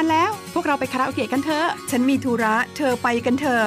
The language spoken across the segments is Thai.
านแล้ว พวกเราไปคาราโอเกะกันเถอะ ฉันมีธุระ เธอไปกันเถอะ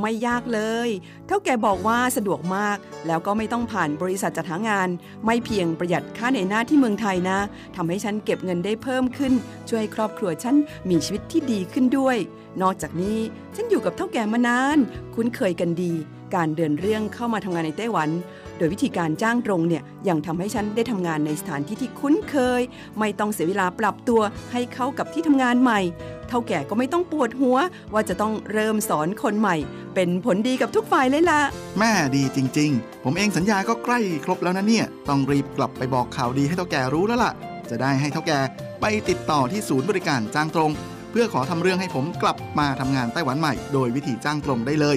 ไม่ยากเลย เท่าแก่บอกว่าสะดวกมาก แล้วก็ไม่ต้องผ่านบริษัทจัดหางาน ไม่เพียงประหยัดค่าในหน้าที่เมืองไทยนะทำให้ฉันเก็บเงินได้เพิ่มขึ้น ช่วยครอบครัวฉันมีชีวิตที่ดีขึ้นด้วย นอกจากนี้ฉันอยู่กับเท่าแก่มานาน คุ้นเคยกันดี การเดินเรื่องเข้ามาทำงานในไต้หวัน โดยวิธีการจ้างตรงเนี่ยยังทำให้ฉันได้ทำงานในสถานที่ที่คุ้นเคย ไม่ต้องเสียเวลาปรับตัวให้เข้ากับที่ทำงานใหม่ เท่าแก่ก็ไม่ต้องปวดหัว ว่าจะต้องเริ่มสอนคนใหม่ เป็นผลดีกับทุกฝ่ายเลยล่ะแม่ดีจริง ๆ ผมเองสัญญาก็ใกล้ครบแล้วนะเนี่ย ต้องรีบกลับไปบอกข่าวดีให้เท่าแก่รู้แล้วล่ะ จะได้ให้เท่าแก่ไปติดต่อที่ศูนย์บริการจ้างตรง เพื่อขอทำเรื่องให้ผมกลับมาทำงานไต้หวันใหม่ โดยวิธีจ้างตรงได้เลย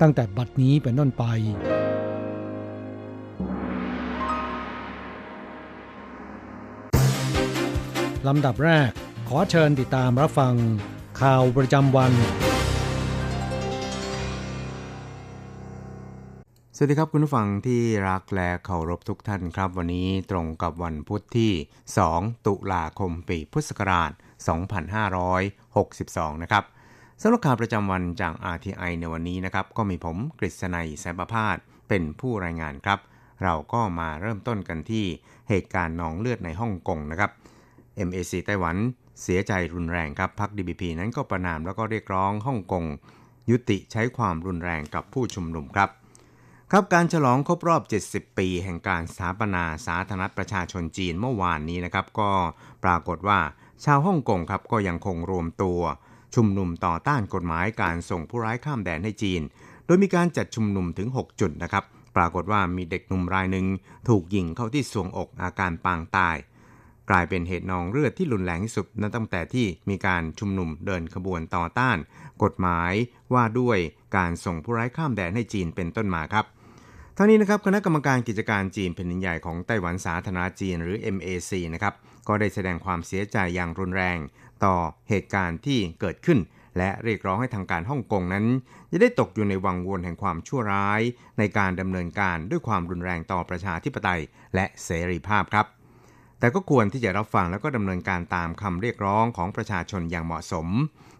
ตั้งแต่บัดนี้เป็นต้นไป ลำดับแรกขอเชิญติดตามรับฟัง ข่าวประจำวัน สวัสดีครับคุณผู้ฟังที่รักและเคารพทุกท่านครับ วันนี้ตรงกับวันพุทธที่ 2 ตุลาคมปีพุทธศักราช 2562 นะครับ สำหรับข่าวประจำวันจาก RTI ในวันนี้นะครับ ก็มีผมกฤษณัยแสบพาดเป็นผู้รายงานครับ เราก็มาเริ่มต้นกันที่เหตุการณ์นองเลือดในฮ่องกงนะครับ MAC ไต้หวันเสียใจรุนแรงครับพรรค DPP นั้นก็ประนามแล้วก็เรียกร้องฮ่องกงยุติใช้ความรุนแรงกับผู้ชุมนุมครับ ครับการฉลองครบรอบ 70 ปี แห่งการสถาปนาสาธารณรัฐประชาชนจีนเมื่อวานนี้นะครับ ก็ปรากฏว่าชาวฮ่องกงครับก็ยังคงรวมตัว ชุมนุมต่อต้านกฎหมายการส่งผู้ร้ายข้ามแดนให้จีน โดยมีการจัดชุมนุมถึง 6 จุดนะครับ ปรากฏว่ามีเด็กหนุ่มรายหนึ่งถูกยิงเข้าที่สวงอกอาการปางตาย กลายเป็นเหตุนองเลือดที่รุนแรงที่สุดนับตั้งแต่ที่มีการชุมนุมเดินขบวนต่อต้าน กฎหมายว่าด้วยการส่งผู้ร้ายข้ามแดนให้จีนเป็นต้นมาครับทั้งนี้นะครับคณะกรรมการกิจการจีนแผ่นดินใหญ่ของไต้หวันสาธารณจีนหรือ MAC นะครับก็ได้แสดงความเสียใจอย่างรุนแรง ต่อเหตุการณ์ที่เกิดขึ้น และเรียกร้องให้ทางการฮ่องกงนั้นจะได้ตกอยู่ในวังวนแห่งความชั่วร้าย ในการดำเนินการด้วยความรุนแรงต่อประชาธิปไตยและเสรีภาพครับ แต่ก็ควรที่จะรับฟังแล้วก็ดำเนินการตามคำเรียกร้องของประชาชนอย่างเหมาะสม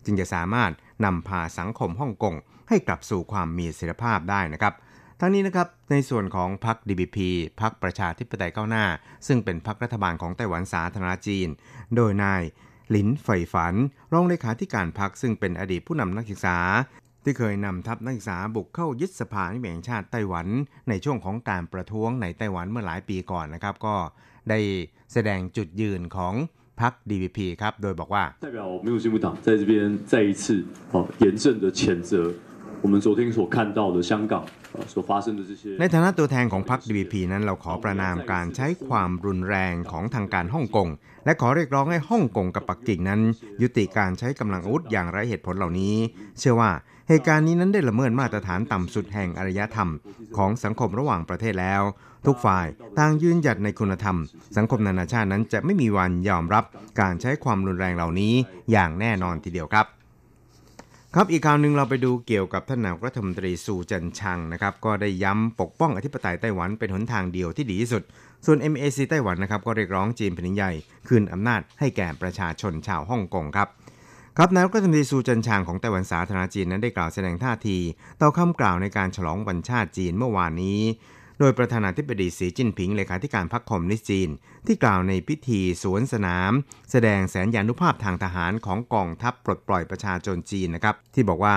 จึงจะสามารถนำพาสังคมฮ่องกงให้กลับสู่ความมีเสรีภาพได้นะครับทั้งนี้นะครับในส่วนของพรรค DBP พรรคประชาธิปไตยก้าวหน้า ซึ่งเป็นพรรครัฐบาลของไต้หวันสาธารณจีน โดยนาย หลินไฟฝัน รองเลขาธิการพรรคซึ่งเป็นอดีตผู้นำนักศึกษา ที่เคยนำทัพนักศึกษาบุกเข้ายึดสภานิติบัญญัติแห่งชาติไต้หวัน ในช่วงของการประท้วงในไต้หวันเมื่อหลายปีก่อนนะครับ ก็ได้แสดงจุดยืนของพรรค DVP ครับ โดยบอกว่า 代表民主进步党在这边再一次好严正的谴责 我们昨天所看到的香港呃所发生的这些 ในฐานะตัวแทนของพรรค DVP นั้นเราขอประนามการใช้ความรุนแรงของทางการฮ่องกง และขอเรียกร้องให้ฮ่องกงกับปักกิ่งนั้น ยุติการใช้กำลังอาวุธอย่างไร้เหตุผลเหล่านี้ เชื่อว่าเหตุการณ์นี้นั้นได้ละเมิดมาตรฐานต่ำสุดแห่งอารยธรรม ของสังคมระหว่างประเทศแล้ว ทุกฝ่ายต่างยืนหยัดในคุณธรรม สังคมนานาชาตินั้นจะไม่มีวันยอมรับการใช้ความรุนแรงเหล่านี้อย่างแน่นอนทีเดียวครับ ครับอีกข่าวหนึ่งเราไปดูเกี่ยวกับท่านนายกรัฐมนตรีซูจันชังนะครับก็ได้ย้ำปกป้องอธิปไตยไต้หวันเป็นหนทางเดียวที่ดีที่สุด ส่วน MAC ไต้หวันนะครับก็เรียกร้องจีนแผ่นดินใหญ่คืนอำนาจให้แก่ประชาชนชาวฮ่องกงครับครับนายกรัฐมนตรีซูจันชางของไต้หวันสาธารณจีนนั้นได้กล่าวแสดงท่าที ต่อคำกล่าวในการฉลองวันชาติจีนเมื่อวานนี้ โดยประธานาธิบดีสีจิ้นผิงเลขาธิการพรรคคอมมิวนิสต์จีน ที่กล่าวในพิธีสวนสนาม แสดงแสนยานุภาพทางทหารของกองทัพปลดปล่อยประชาชนจีนนะครับ ที่บอกว่า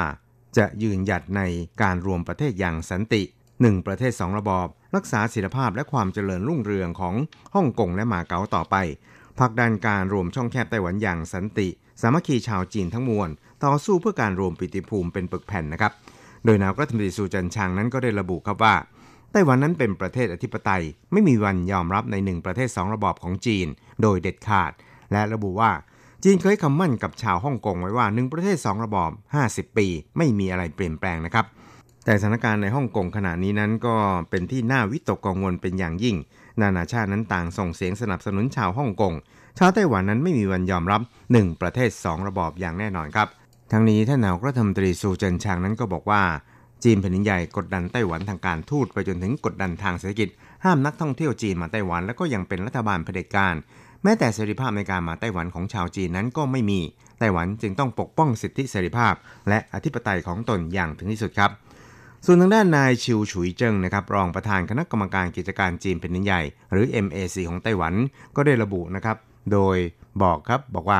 จะยืนหยัดในการรวมประเทศอย่างสันติหนึ่งประเทศสองระบอบ รักษาศิลภาพและความเจริญรุ่งเรืองของฮ่องกงและมาเก๊าต่อไปผลักดันการรวมช่องแคบไต้หวันอย่างสันติ สามัคคีชาวจีนทั้งมวล ต่อสู้เพื่อการรวมปิติภูมิเป็นปึกแผ่นนะครับ โดยนายกรัฐมนตรีซูจันชางนั้นก็ได้ระบุครับว่า ไต้หวันนั้นเป็นประเทศอธิปไตย ไม่มีวันยอมรับในหนึ่งประเทศสองระบอบของจีน โดยเด็ดขาด และระบุว่าจีนเคยคำมั่นกับชาวฮ่องกงไว้ว่าหนึ่งประเทศสองระบอบ 50 ปี ไม่มีอะไรเปลี่ยนแปลงนะครับ แต่สถานการณ์ในฮ่องกงขณะนี้นั้นก็เป็นที่น่าวิตกกังวลเป็นอย่างยิ่ง นานาชาตินั้นต่างส่งเสียงสนับสนุนชาวฮ่องกงชาวไต้หวันนั้นไม่มีวันยอมรับ 1 ประเทศ 2 ระบอบอย่างแน่นอนครับ ทั้งนี้ท่านนายกรัฐมนตรีซูเจินชางนั้นก็บอกว่า จีนแผ่นดินใหญ่กดดันไต้หวันทางการทูตไปจนถึงกดดันทางเศรษฐกิจ ห้ามนักท่องเที่ยวจีนมาไต้หวัน แล้วก็ยังเป็นรัฐบาลเผด็จการ แม้แต่เสรีภาพในการมาไต้หวันของชาวจีนนั้นก็ไม่มี ไต้หวันจึงต้องปกป้องสิทธิเสรีภาพ และอธิปไตยของตนอย่างถึงที่สุดครับ ส่วนทางด้านนายชิวฉุยเจิงนะครับรองประธานคณะกรรมการกิจการจีนแผ่นดินใหญ่ หรือ MAC ของไต้หวันก็ได้ระบุนะครับ โดยบอกครับบอกว่า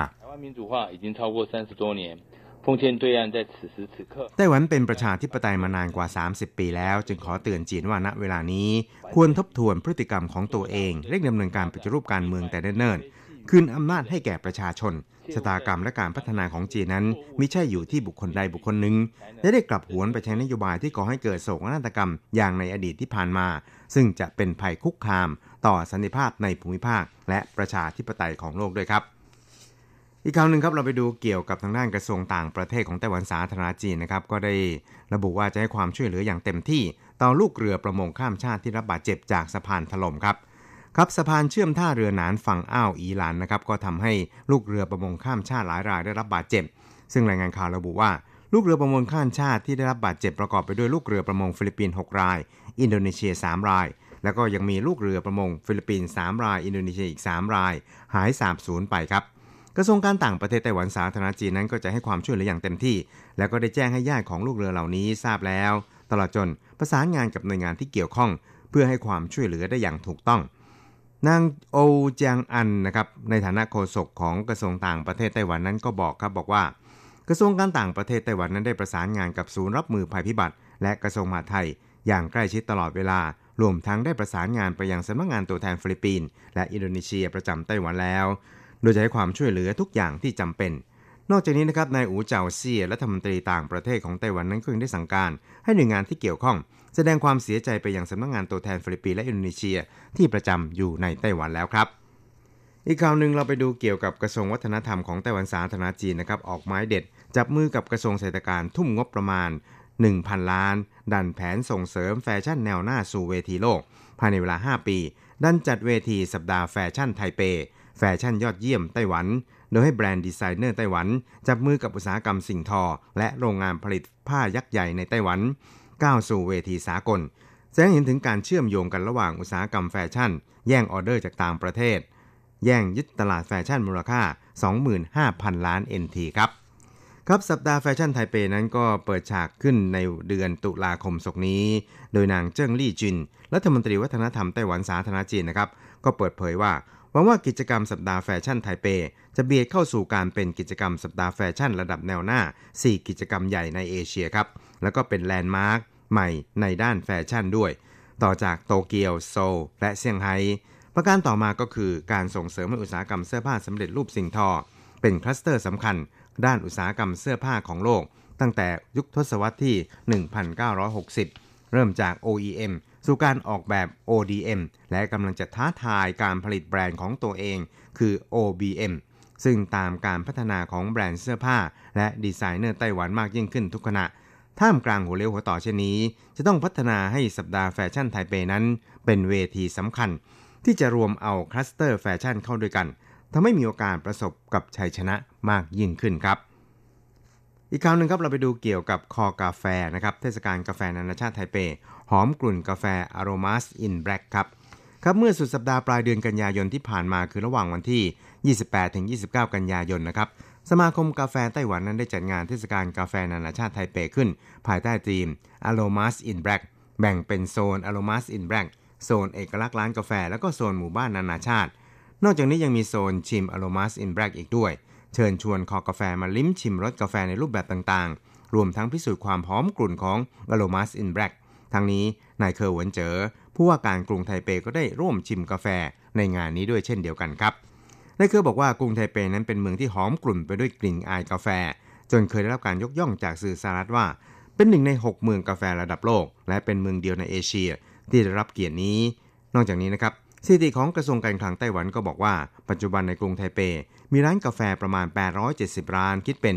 ไต้หวันเป็นประชาธิปไตยมานานกว่า 30 ปีแล้ว จึงขอเตือนจีนว่าณเวลานี้ ควรทบทวนพฤติกรรมของตัวเองเร่งดำเนินการปฏิรูปการเมืองแต่เนิ่นๆคืนอำนาจให้แก่ประชาชนชะตากรรมและการพัฒนาของจีนนั้นมิใช่อยู่ที่บุคคลใดบุคคลหนึ่งและได้กลับหวนไปใช้นโยบายที่ก่อให้เกิดโศกนาฏกรรมอย่างในอดีตที่ผ่านมา ซึ่งจะเป็นภัยคุกคาม ต่อสันติภาพในภูมิภาค และประชาธิปไตยของโลกด้วยครับ อีกข่าวหนึ่งครับเราไปดูเกี่ยวกับทางด้านกระทรวงต่างประเทศของไต้หวันสาธารณจีนนะครับก็ได้ระบุว่าจะให้ความช่วยเหลืออย่างเต็มที่ ต่อลูกเรือประมงข้ามชาติที่รับบาดเจ็บจากสะพานถล่มครับครับสะพานเชื่อมท่าเรือหนานฝั่งอ่าวอีหลันนะครับก็ทำให้ลูกเรือประมงข้ามชาติหลายรายได้รับบาดเจ็บ ซึ่งรายงานข่าวระบุว่าลูกเรือประมงข้ามชาติที่ได้รับบาดเจ็บประกอบไปด้วยลูกเรือประมงฟิลิปปินส์6ราย อินโดนีเซีย 3 ราย แล้วก็ยังมีลูกเรือประมงฟิลิปปินส์3ราย อินโดนีเซียอีก 3 ราย หายสาบสูญไปครับ กระทรวงการต่างประเทศไต้หวันสาธารณจีนนั้นก็จะให้ความช่วยเหลืออย่างเต็มที่ แล้วก็ได้แจ้งให้ญาติของลูกเรือเหล่านี้ทราบแล้ว ตลอดจนประสานงานกับหน่วยงานที่เกี่ยวข้อง เพื่อให้ความช่วยเหลือได้อย่างถูกต้อง นางโอจางอันนะครับในฐานะโฆษกของกระทรวงต่างประเทศไต้หวันนั้นก็บอกครับบอกว่า กระทรวงการต่างประเทศไต้หวันนั้นได้ประสานงานกับศูนย์รับมือภัยพิบัติ และกระทรวงมหาดไทย อย่างใกล้ชิดตลอดเวลารวมทั้งได้ประสานงานไปยังสำนักงานตัวแทนฟิลิปปินส์และอินโดนีเซียประจำไต้หวันแล้ว โดยจะให้ความช่วยเหลือทุกอย่างที่จำเป็น นอกจากนี้นะครับนายอูเจาเซียรัฐมนตรีต่างประเทศของไต้หวันนั้นก็ยังได้สั่งการ ให้หน่วยงานที่เกี่ยวข้อง แสดงความเสียใจไปยังสำนักงานตัวแทนฟิลิปปินส์และอินโดนีเซียที่ประจำอยู่ในไต้หวันแล้วครับอีกข่าวหนึ่งเราไปดูเกี่ยวกับกระทรวงวัฒนธรรมของไต้หวันสาธารณจีนนะครับออกไม้เด็ด จับมือกับกระทรวงเศรษฐการทุ่มงบประมาณ 1,000 ล้าน ดันแผนส่งเสริมแฟชั่นแนวหน้าสู่เวทีโลก ภายในเวลา 5 ปี ดันจัดเวทีสัปดาห์แฟชั่นไทเป แฟชั่นยอดเยี่ยมไต้หวัน โดยให้แบรนด์ดีไซเนอร์ไต้หวัน จับมือกับอุตสาหกรรมสิ่งทอ และโรงงานผลิตผ้ายักษ์ใหญ่ในไต้หวัน ก้าวสู่เวทีสากล แสดงเห็นถึงการเชื่อมโยงกันระหว่างอุตสาหกรรมแฟชั่น แย่งออเดอร์จากต่างประเทศ แย่งยึดตลาดแฟชั่นมูลค่า 25,000 ล้าน NT ครับครับสัปดาห์แฟชั่นไทเปนั้นก็เปิดฉากขึ้นในเดือนตุลาคมศกนี้ โดยนางเจิ้งลี่จิน รัฐมนตรีวัฒนธรรมไต้หวันสาธารณจีนนะครับ ก็เปิดเผยว่า หวังว่ากิจกรรมสัปดาห์แฟชั่นไทเป จะเบียดเข้าสู่การเป็นกิจกรรมสัปดาห์แฟชั่นระดับแนวหน้า 4 กิจกรรมใหญ่ในเอเชียครับ แล้วก็เป็นแลนด์มาร์คใหม่ในด้านแฟชั่นด้วย ต่อจากโตเกียวโซลและเซี่ยงไฮ้ประการต่อมาก็คือการส่งเสริมให้อุตสาหกรรมเสื้อผ้าสำเร็จรูปสิ่งทอ เป็นคลัสเตอร์สำคัญ ด้านอุตสาหกรรมเสื้อผ้าของโลก ตั้งแต่ยุคทศวรรษที่ 1960 เริ่มจาก OEM สู่การออกแบบ ODM และกำลังจะท้าทายการผลิตแบรนด์ของตัวเอง คือ OBM ซึ่งตามการพัฒนาของแบรนด์เสื้อผ้า และดีไซเนอร์ไต้หวันมากยิ่งขึ้นทุกขณะ ท่ามกลางหัวเลี้ยวหัวต่อเช่นนี้ จะต้องพัฒนาให้สัปดาห์แฟชั่นไทเปนั้น เป็นเวทีสำคัญ ที่จะรวมเอาคลัสเตอร์แฟชั่นเข้าด้วยกันทำให้มีโอกาสประสบกับชัยชนะมากยิ่งขึ้นครับ อีกข่าวหนึ่งครับเราไปดูเกี่ยวกับคอกาแฟนะครับเทศกาลกาแฟนานาชาติไทเป หอมกรุ่นกาแฟ Aromas in Black ครับครับเมื่อสุดสัปดาห์ปลายเดือนกันยายนที่ผ่านมาคือระหว่างวันที่ 28ถึง29 กันยายนนะครับสมาคมกาแฟไต้หวันนั้นได้จัดงานเทศกาลกาแฟนานาชาติไทเปขึ้น ภายใต้ธีม Aromas in Black แบ่งเป็นโซน Aromas in Black โซนเอกลักษณ์ร้านกาแฟ แล้วก็โซนหมู่บ้านนานาชาติ นอกจากนี้ยังมีโซนชิม Aromas in Black อีกด้วย เชิญชวนคอกาแฟมาลิ้มชิมรสกาแฟในรูปแบบต่างๆ รวมทั้งพิสูจน์ความหอมกลุ่นของ Aromas in Black ทั้งนี้นายเคอร์หวนเจอผู้ว่าการกรุงไทเปก็ได้ร่วมชิมกาแฟในงานนี้ด้วยเช่นเดียวกันครับนายเคอร์บอกว่ากรุงไทเปนั้นเป็นเมืองที่หอมกลุ่นไปด้วยกลิ่นอายกาแฟ จนเคยได้รับการยกย่องจากสื่อสหรัฐว่า เป็นหนึ่งใน 6 เมืองกาแฟระดับโลก และเป็นเมืองเดียวในเอเชีย ที่ได้รับเกียรตินี้ นอกจากนี้นะครับ สถิติของกระทรวงการคลังไต้หวันก็บอกว่า ปัจจุบันในกรุงไทเป มีร้านกาแฟประมาณ 870 ร้าน คิดเป็น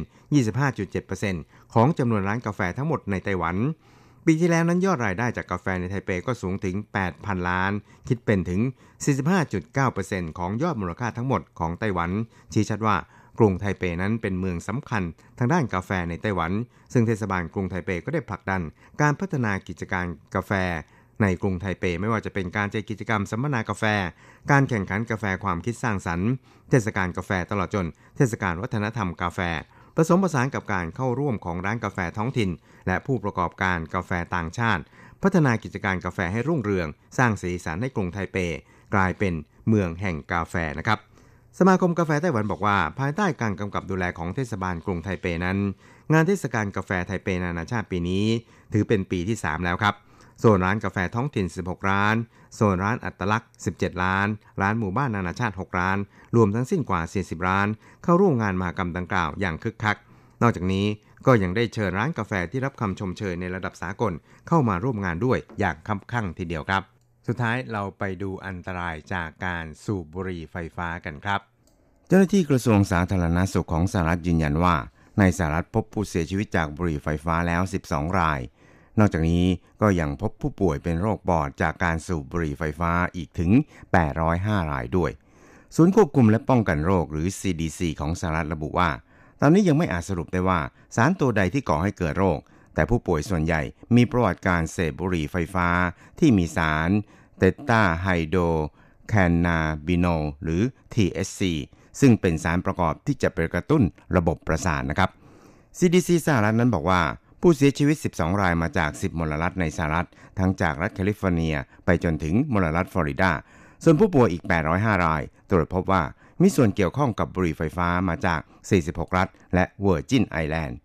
25.7%ของจำนวนร้านกาแฟทั้งหมดในไต้หวัน ปีที่แล้วนั้นยอดรายได้จากกาแฟในไทเปก็สูงถึง 8,000 ล้าน คิดเป็นถึง 45.9%ของยอดมูลค่าทั้งหมดของไต้หวัน ชี้ชัดว่ากรุงไทเปนั้นเป็นเมืองสำคัญทางด้านกาแฟในไต้หวัน ซึ่งเทศบาลกรุงไทเปก็ได้ผลักดัน การพัฒนากิจการกาแฟ ในกรุงไทเปไม่ว่าจะเป็นการจัดกิจกรรมสัมมนากาแฟ การแข่งขันกาแฟความคิดสร้างสรรค์ เทศกาลกาแฟตลอดจน เทศกาลวัฒนธรรมกาแฟ ผสมผสานกับการเข้าร่วมของร้านกาแฟท้องถิ่น และผู้ประกอบการกาแฟต่างชาติ พัฒนากิจการกาแฟให้รุ่งเรือง สร้างสีสันให้กรุงไทเป กลายเป็นเมืองแห่งกาแฟนะครับสมาคมกาแฟไต้หวันบอกว่า ภายใต้การกำกับดูแลของเทศบาลกรุงไทเปนั้น งานเทศกาลกาแฟไทเปนานาชาติปีนี้ ถือเป็นปีที่ 3 แล้วครับ โซนร้านกาแฟท้องถิ่น 16 ร้านโซนร้านอัตลักษณ์ 17 ร้าน ร้านหมู่บ้านนานาชาติ 6 ร้าน รวมทั้งสิ้นกว่า 40 ร้าน เข้าร่วมงานมหกรรมดังกล่าวอย่างคึกคัก นอกจากนี้ก็ยังได้เชิญร้านกาแฟที่รับคำชมเชยในระดับสากลเข้ามาร่วมงานด้วยอย่างคับข้างทีเดียวครับ สุดท้ายเราไปดูอันตรายจากการสูบบุหรี่ไฟฟ้ากันครับ เจ้าหน้าที่กระทรวงสาธารณาสุขของสหรัฐยืนยันว่า ในสหรัฐพบผู้เสียชีวิตจากบุหรี่ไฟฟ้าแล้ว 12 ราย นอกจากนี้ก็ยังพบผู้ป่วยเป็นโรคปอดจากการสูบบุหรี่ไฟฟ้าอีกถึง 805 รายด้วย ศูนย์ควบคุมและป้องกันโรคหรือ CDC ของสหรัฐระบุว่า ตอนนี้ยังไม่อาจสรุปได้ว่า สารตัวใดที่ก่อให้เกิดโรค แต่ผู้ป่วยส่วนใหญ่มีประวัติการเสพบุหรี่ไฟฟ้าที่มีสารเตต้าไฮโดรแคนนาบิโนหรือ THC ซึ่งเป็นสารประกอบที่จะไปกระตุ้นระบบประสาทนะครับ CDC สหรัฐนั้นบอกว่า ผู้เสียชีวิต 12 รายมาจาก 10 มลรัฐในสหรัฐ ทั้งจากรัฐแคลิฟอร์เนีย ไปจนถึงมลรัฐฟลอริดา ส่วนผู้ป่วยอีก 805 ราย ตรวจพบว่ามีส่วนเกี่ยวข้องกับบุหรี่ไฟฟ้ามาจาก 46 รัฐ และเวอร์จินไอแลนด์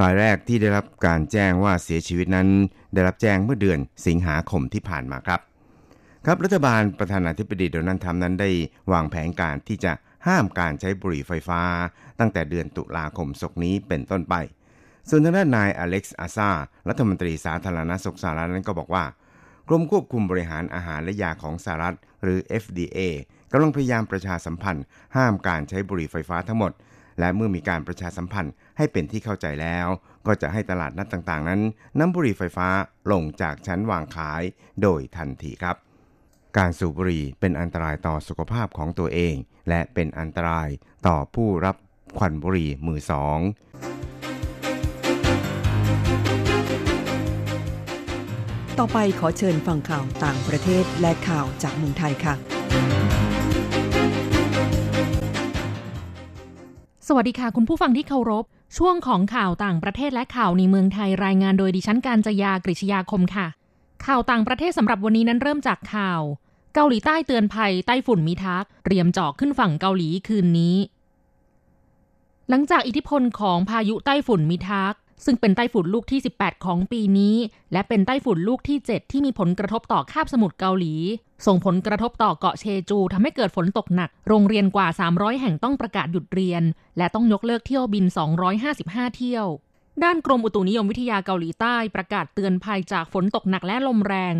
รายแรกที่ได้รับการแจ้งว่าเสียชีวิตนั้น ได้รับแจ้งเมื่อเดือนสิงหาคมที่ผ่านมาครับ ครับรัฐบาลประธานาธิบดีโดนัลด์ทรัมป์นั้นได้วางแผนการที่จะห้ามการใช้บุหรี่ไฟฟ้า ตั้งแต่เดือนตุลาคมศกนี้เป็นต้นไป ส่วนทางด้านนายอเล็กซ์อาซารัฐมนตรีสาธารณสุขสหรัฐนั้นก็บอกว่ากรมควบคุมบริหารอาหารและยาของสหรัฐ หรือ FDA กำลังพยายามประชาสัมพันธ์ ห้ามการใช้บุหรี่ไฟฟ้าทั้งหมด และเมื่อมีการประชาสัมพันธ์ให้เป็นที่เข้าใจแล้ว ก็จะให้ตลาดนัดต่างๆ นั้นนำบุหรี่ไฟฟ้าลงจากชั้นวางขายโดยทันทีครับ การสูบบุหรี่เป็นอันตรายต่อสุขภาพของตัวเอง และเป็นอันตรายต่อผู้รับควันบุหรี่มือสอง ต่อไปขอเชิญฟังข่าวต่างประเทศและข่าวจากเมืองไทยค่ะ สวัสดีค่ะคุณผู้ฟังที่เคารพ ช่วงของข่าวต่างประเทศและข่าวในเมืองไทยรายงานโดยดิฉันการจยากริชยาคมค่ะ ข่าวต่างประเทศสำหรับวันนี้นั้นเริ่มจากข่าว เกาหลีใต้เตือนภัยไต้ฝุ่นมิทักเตรียมเจาะขึ้นฝั่งเกาหลีคืนนี้ หลังจากอิทธิพลของพายุไต้ฝุ่นมิทัก ซึ่งเป็นไต้ฝุ่นลูกที่ 18 ของปีนี้ และเป็นไต้ฝุ่นลูกที่ 7 ที่มีผลกระทบต่อคาบสมุทรเกาหลี ส่งผลกระทบต่อเกาะเชจูทำให้เกิดฝนตกหนัก โรงเรียนกว่า 300 แห่งต้องประกาศหยุดเรียน และต้องยกเลิกเที่ยวบิน 255 เที่ยว ด้านกรมอุตุนิยมวิทยาเกาหลีใต้ประกาศเตือนภัยจากฝนตกหนักและลมแรง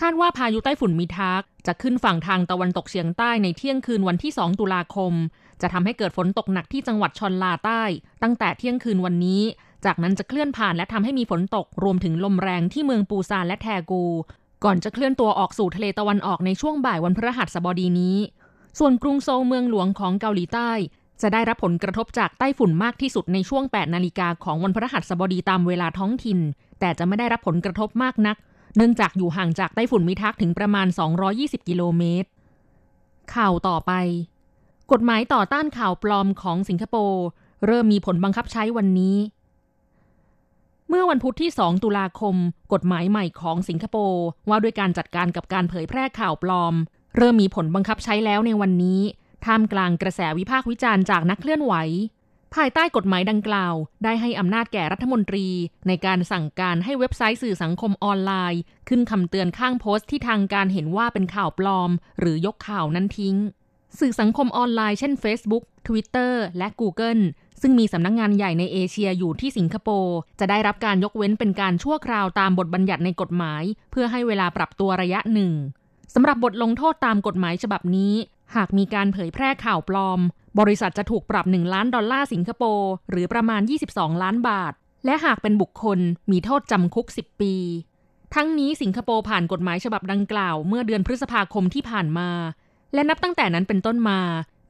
คาดว่าพายุไต้ฝุ่นมิทัก จะขึ้นฝั่งทางตะวันตกเฉียงใต้ในเที่ยงคืนวันที่ 2 ตุลาคม จะทำให้เกิดฝนตกหนักที่จังหวัดชอนลาใต้ ตั้งแต่เที่ยงคืนวันนี้ จากนั้นจะเคลื่อนผ่านและทำให้มีฝนตกรวมถึงลมแรงที่เมืองปูซานและแทกู ก่อนจะเคลื่อนตัวออกสู่ทะเลตะวันออกในช่วงบ่ายวันพฤหัสบดีนี้ ส่วนกรุงโซลเมืองหลวงของเกาหลีใต้ จะได้รับผลกระทบจากไต้ฝุ่นมากที่สุดในช่วง 8 นาฬิกาของวันพฤหัสบดีตามเวลาท้องถิ่น แต่จะไม่ได้รับผลกระทบมากนัก เนื่องจากอยู่ห่างจากไต้ฝุ่นมิทักถึงประมาณ 220 กิโลเมตร ข่าวต่อไป กฎหมายต่อต้านข่าวปลอมของสิงคโปร์เริ่มมีผลบังคับใช้วันนี้ เมื่อวันพุธที่ 2 ตุลาคม กฎหมายใหม่ของสิงคโปร์ว่าด้วยการจัดการกับการเผยแพร่ข่าวปลอม เริ่มมีผลบังคับใช้แล้วในวันนี้ ท่ามกลางกระแสวิพากษ์วิจารณ์จากนักเคลื่อนไหว ภายใต้กฎหมายดังกล่าว ได้ให้อำนาจแก่รัฐมนตรี ในการสั่งการให้เว็บไซต์สื่อสังคมออนไลน์ ขึ้นคำเตือนข้างโพสต์ที่ทางการเห็นว่าเป็นข่าวปลอม หรือยกข่าวนั้นทิ้ง สื่อสังคมออนไลน์เช่น Facebook Twitter และ Google ซึ่งมีสำนักงงานใหญ่ในเอเชียอยู่ที่สิงคโปร์จะได้รับการยกเว้นเป็นการชั่วคราวตามบทบัญญัติในกฎหมาย เพื่อให้เวลาปรับตัวระยะหนึ่งสำหรับบทลงโทษตามกฎหมายฉบับนี้ หากมีการเผยแพร่ข่าวปลอม บริษัทจะถูกปรับ 1 ล้านดอลลาร์สิงคโปร์หรือประมาณ 22 ล้านบาท และหากเป็นบุคคลมีโทษจำคุก 10 ปี ทั้งนี้สิงคโปร์ผ่านกฎหมายฉบับดังกล่าว เมื่อเดือนพฤษภาคมที่ผ่านมา และนับตั้งแต่นั้นเป็นต้นมา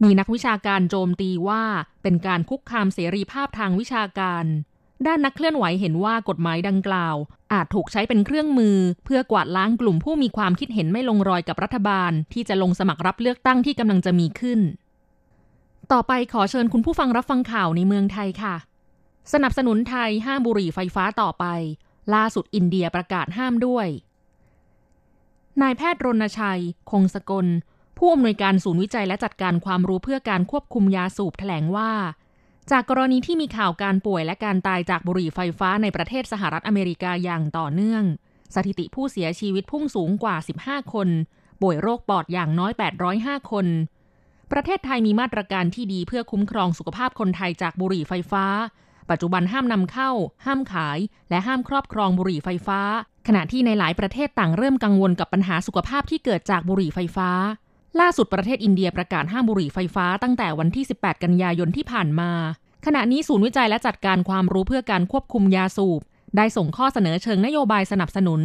มีนักวิชาการโจมตีว่าเป็นการคุกคามเสรีภาพทางวิชาการ ด้านนักเคลื่อนไหวเห็นว่ากฎหมายดังกล่าว อาจถูกใช้เป็นเครื่องมือ เพื่อกวาดล้างกลุ่มผู้มีความคิดเห็นไม่ลงรอยกับรัฐบาล ที่จะลงสมัครรับเลือกตั้งที่กำลังจะมีขึ้น ต่อไปขอเชิญคุณผู้ฟังรับฟังข่าวในเมืองไทยค่ะ สนับสนุนไทยห้ามบุหรี่ไฟฟ้าต่อไป ล่าสุดอินเดียประกาศห้ามด้วยนายแพทย์รณชัย คงสกล ผู้อำนวยการศูนย์วิจัยและจัดการความรู้เพื่อการควบคุมยาสูบแถลงว่า จากกรณีที่มีข่าวการป่วยและการตายจากบุหรี่ไฟฟ้าในประเทศสหรัฐอเมริกาอย่างต่อเนื่อง สถิติผู้เสียชีวิตพุ่งสูงกว่า 15 คน ป่วยโรคปอดอย่างน้อย 805 คน ประเทศไทยมีมาตรการที่ดีเพื่อคุ้มครองสุขภาพคนไทยจากบุหรี่ไฟฟ้า ปัจจุบันห้ามนำเข้า ห้ามขาย และห้ามครอบครองบุหรี่ไฟฟ้า ขณะที่ในหลายประเทศต่างเริ่มกังวลกับปัญหาสุขภาพที่เกิดจากบุหรี่ไฟฟ้า ล่าสุดประเทศอินเดียประกาศห้ามบุหรี่ไฟฟ้าตั้งแต่วันที่ 18 กันยายนที่ผ่านมา ขณะนี้ศูนย์วิจัยและจัดการความรู้เพื่อการควบคุมยาสูบ ได้ส่งข้อเสนอเชิงนโยบายสนับสนุน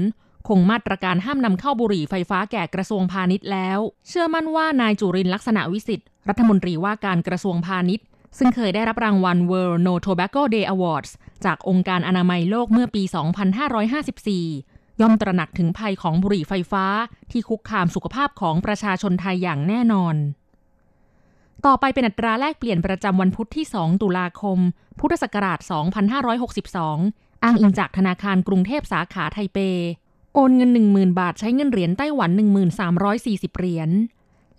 คงมาตรการห้ามนำเข้าบุหรี่ไฟฟ้าแก่กระทรวงพาณิชย์แล้ว เชื่อมั่นว่านายจุรินลักษณะวิสิทธิ์รัฐมนตรีว่าการกระทรวงพาณิชย์ ซึ่งเคยได้รับรางวัล World No Tobacco Day Awards จากองค์การอนามัยโลกเมื่อปี 2554 ย่อมตระหนักถึงภัยของบุหรี่ไฟฟ้าที่คุกคามสุขภาพของประชาชนไทยอย่างแน่นอน ต่อไปเป็นอัตราแลกเปลี่ยนประจำวันพุธที่ 2 ตุลาคม พุทธศักราช 2562 อ้างอิงจากธนาคารกรุงเทพสาขาไทเป โอนเงิน 10,000 บาทใช้เงินเหรียญไต้หวัน 1340 เหรียญ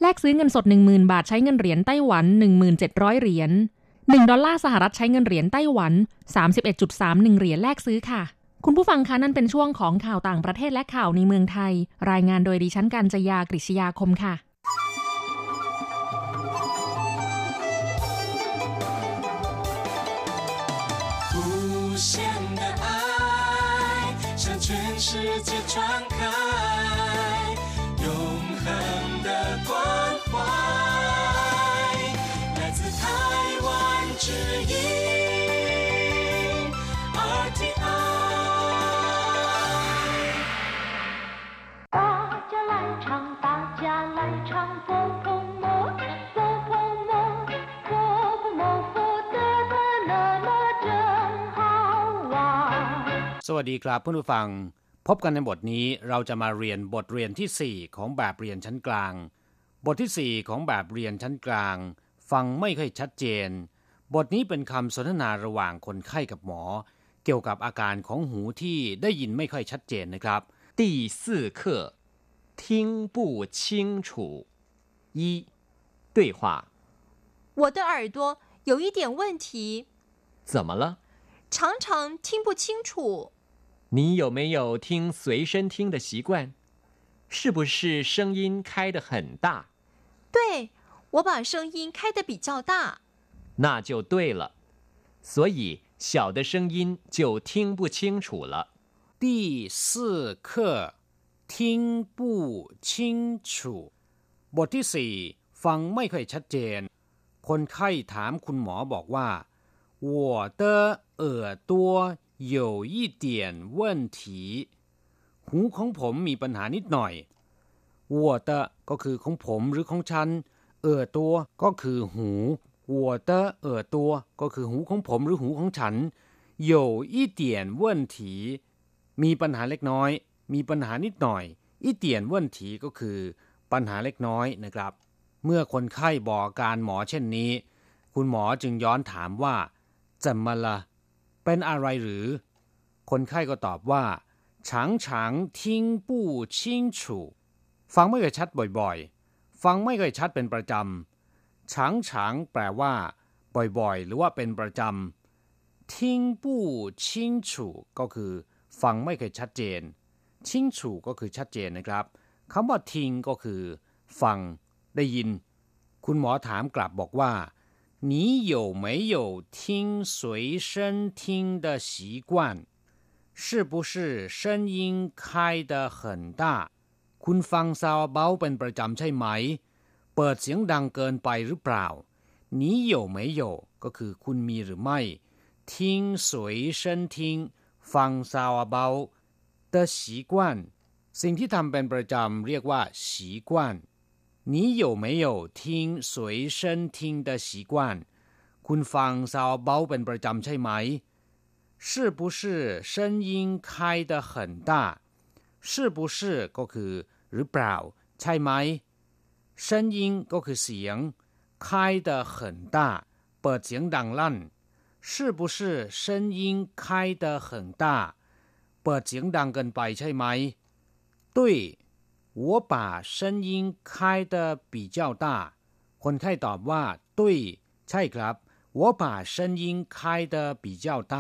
แลกซื้อเงินสด 10,000 บาทใช้เงินเหรียญไต้หวัน 1700 เหรียญ1ดอลลาร์สหรัฐใช้เงินเหรียญไต้หวัน 31.31 เหรียญแลกซื้อค่ะ คุณผู้ฟังคะนั่นเป็นช่วงของข่าวต่างประเทศและข่าวในเมืองไทย รายงานโดยดิฉันกัญจยากริชยาคมค่ะ สวัสดีครับเพื่อนผู้ฟัง พบกันในบทนี้เราจะมาเรียนบทเรียนที่ 4 ของแบบเรียนชั้นกลาง บทที่ 4 ของแบบเรียนชั้นกลาง ฟังไม่ค่อยชัดเจน บทนี้เป็นคำสนทนาระหว่างคนไข้กับหมอ เกี่ยวกับอาการของหูที่ได้ยินไม่ค่อยชัดเจนนะครับ第四课听不清楚一对话我的耳朵有一点问题怎么了常常听不清楚 你有没有听随身听的习惯？是不是声音开得很大？对，我把声音开得比较大。那就对了，所以小的声音就听不清楚了。第四课听不清楚บทที่สี่ฟังไม่ค่อยชัดเจน คนไข้ถามคุณหมอบอกว่า我的耳朵 有一点问题หูของผมมีปัญหานิดหน่อย我的ก็คือของผมหรือของฉันเออตัวก็คือหู我的耳朵ก็คือหูของผมหรือหูของฉัน有一点问题มีปัญหาเล็กน้อย มีปัญหานิดหน่อยอีเตียนว่นถีก็คือ ปัญหาเล็กน้อยนะครับ เมื่อคนไข้บอกการหมอเช่นนี้ คุณหมอจึงย้อนถามว่าจะมาละ เป็นอะไรหรือ คนไข้ก็ตอบว่าฉางฉางทิ้งปู้ชิงฉูฟังไม่ค่อยชัดบ่อยๆ ฟังไม่ค่อยชัดเป็นประจำฉางฉางแปลว่า บ่อยๆ หรือว่าเป็นประจำทิ้งปู้ชิงฉูก็คือ ฟังไม่ค่อยชัดเจน ชิงฉูก็คือชัดเจนนะครับคำว่าทิ้งก็คือ ฟังได้ยิน คุณหมอถามกลับบอกว่า 你有没有听随身听的习惯？是不是声音开得很大？คุณฟังซาวเบาเป็นประจำใช่ไหม เปิดเสียงดังเกินไปหรือเปล่า你有没有ก็คือคุณมีหรือไม่听随身听ฟังซาวเบา的习惯สิ่งที่ทำเป็นประจำเรียกว่า习惯 你有没有听随身听的习惯คุณฟังซาวเบาเป็นประจำใช่ไหม是不是声音开得很大是不是ก็คือ หรือเปล่า ใช่ไหม声音ก็คือเสียง开得很大เปิดเสียงดังลั่น是不是声音开得很大เปิดเสียงดังเกินไปใช่ไหม对 我把声音开得比较大คนไข้ตอบว่าตุ้ยใช่ครับ我把声音开得比较大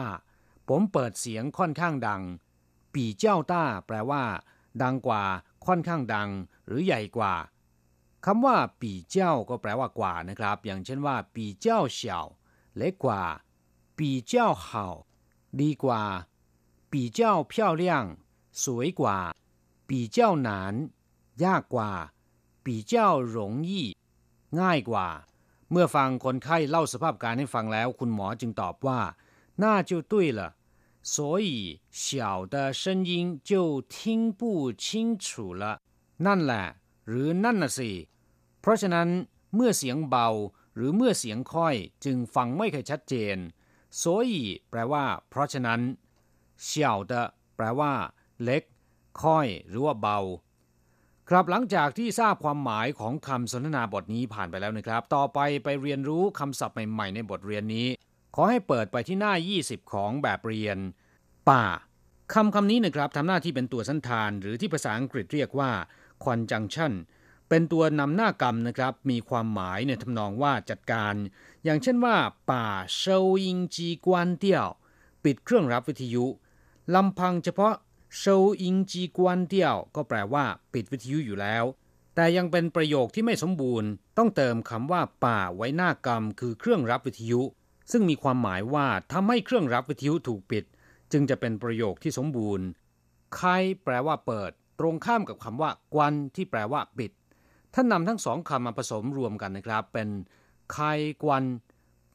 ผมเปิดเสียงค่อนข้างดัง比较大แปลว่า ดังกว่า ค่อนข้างดัง หรือใหญ่กว่าคำว่าปีเจ้าก็แปลว่ากว่านะครับ อย่างเช่นว่าปีเจ้าเฉาเล็กกว่าปีเจ้า好ดีกว่าปีเจ้า漂亮สวยกว่าปีเจ้าหนาน ยากกว่า比较容易ง่ายกว่า เมื่อฟังคนไข้เล่าสภาพการให้ฟังแล้ว คุณหมอจึงตอบว่า那就对了所以小的声音就听不清楚了นั่นแหละ หรือนั่นน่ะสิ เพราะฉะนั้น เมื่อเสียงเบา หรือเมื่อเสียงค่อย จึงฟังไม่ค่อยชัดเจน所以แปลว่า เพราะฉะนั้น小的แปลว่า เล็ก ค่อย หรือว่าเบา ครับหลังจากที่ทราบความหมายของคำสนทนาบทนี้ผ่านไปแล้วนะครับ ต่อไปไปเรียนรู้คำศัพท์ใหม่ๆในบทเรียนนี้ ขอให้เปิดไปที่หน้า 20 ของแบบเรียน ป่าคำคำนี้นะครับทำหน้าที่เป็นตัวสันธาน หรือที่ภาษาอังกฤษเรียกว่า conjunction เป็นตัวนำหน้ากรรมนะครับ มีความหมายในทำนองว่าจัดการ อย่างเช่นว่า ป่าเซาอิงจีกวนเตียว ปิดเครื่องรับวิทยุลำพังเฉพาะ เซาอิงจีกวนเตียวก็แปลว่าปิดวิทยุอยู่แล้ว แต่ยังเป็นประโยคที่ไม่สมบูรณ์ ต้องเติมคำว่า ป่าไว้หน้ากรรม คือเครื่องรับวิทยุ ซึ่งมีความหมายว่าทำให้เครื่องรับวิทยุถูกปิด จึงจะเป็นประโยคที่สมบูรณ์ใคแปลว่าเปิด ตรงข้ามกับคำว่ากวนที่แปลว่าปิดท่านนำทั้งสองคำมาผสมรวมกันนะครับ เป็นไคกวน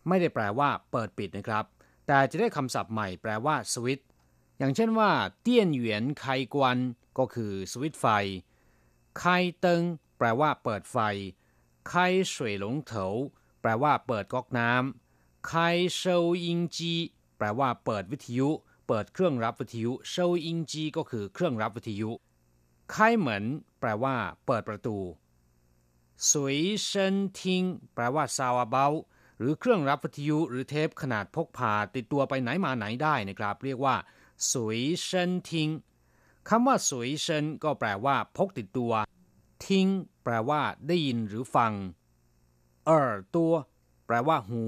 ไม่ได้แปลว่า เปิดปิดนะครับ แต่จะได้คำศัพท์ใหม่แปลว่าสวิต อย่างเช่นว่า電源開關ก็คือสวิตไฟ開燈แปลว่าเปิดไฟ開水龍頭แปลว่าเปิดก๊อกน้ำ開收音機แปลว่าเปิดวิทยุ เปิดเครื่องรับวิทยุ收音機ก็คือเครื่องรับวิทยุ開門แปลว่า เปิดประตู隨身聽แปลว่าซาวด์อะเบาท์หรือเครื่องรับวิทยุหรือเทปขนาดพกพาติดตัวไปไหนมาไหนได้นะครับ เรียกว่า สวยเซินทิงคำว่าสวยเซินก็แปลว่า พกติดตัว ทิงแปลว่า ได้ยินหรือฟังเออตัว แปลว่า หู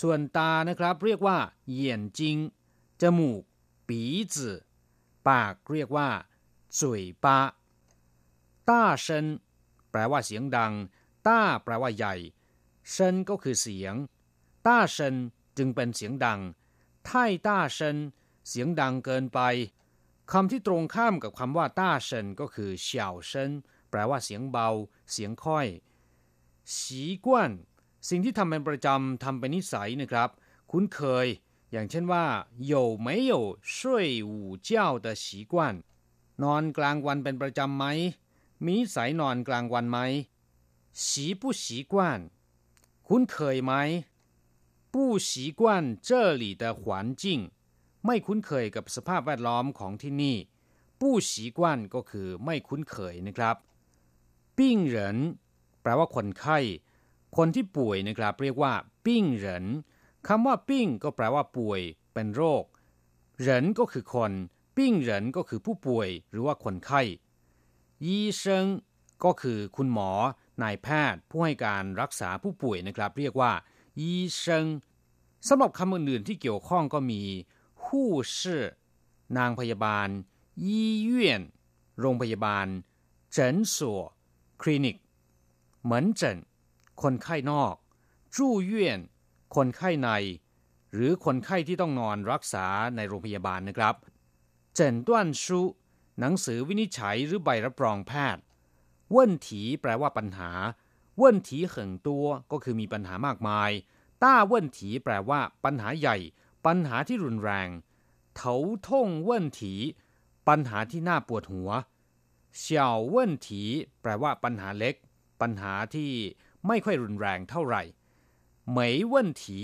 ส่วนตานะครับ เรียกว่าเหยียนจิงจมูก ปีจืปากเรียกว่าจุยปาต้าเซินแปลว่าเสียงดัง ต้า แปลว่าใหญ่เซินก็คือเสียง ต้าเซินจึงเป็นเสียงดัง ไท่ต้าเซิน เสียงดังเกินไปคำที่ตรงข้ามกับคำว่าต้าเซินก็คือเฉาเซินแปลว่าเสียงเบา เสียงค่อยสีกวนสิ่งที่ทำเป็นประจำทำเป็นนิสัยนะครับ คุ้นเคย อย่างเช่นว่า有没有睡午觉的习惯นอนกลางวันเป็นประจำไหมมีนิสัยนอนกลางวันไหม习不习惯คุ้นเคยไหม不习惯这里的环境 ไม่คุ้นเคยกับสภาพแวดล้อมของที่นี่ ผู้ฉีกว่นก็คือไม่คุ้นเคยนะครับปิ้งเหรินแปลว่าคนไข้ คนที่ป่วยนะครับ เรียกว่าปิ้งเหรินคำว่าปิ้งก็แปลว่าป่วย เป็นโรคเหรินก็คือคน ปิ้งเหรินก็คือผู้ป่วย หรือว่าคนไข้醫生ก็คือคุณหมอนายแพทย์ผู้ให้การรักษาผู้ป่วยนะครับ เรียกว่า醫生สำหรับคำอื่นๆที่เกี่ยวข้องก็มี 護士นางพยาบาล醫院โรงพยาบาล診所คลินิก 門診คนไข้นอก 住院 คนไข้ใน หรือคนไข้ที่ต้องนอนรักษาในโรงพยาบาลนะครับ เจินต้วนชูหนังสือวินิจฉัยหรือใบรับรองแพทย์เว่นถีแปลว่าปัญหา เว่นถีเหิงตัวก็คือมีปัญหามากมาย ต้าเว่นถีแปลว่าปัญหาใหญ่ ปัญหาที่รุนแรงเถาท่งเว่นถีปัญหาที่น่าปวดหัวเฉียวเว่นถีแปลว่าปัญหาเล็ก ปัญหาที่ไม่ค่อยรุนแรงเท่าไหร่เหมยเว่นถี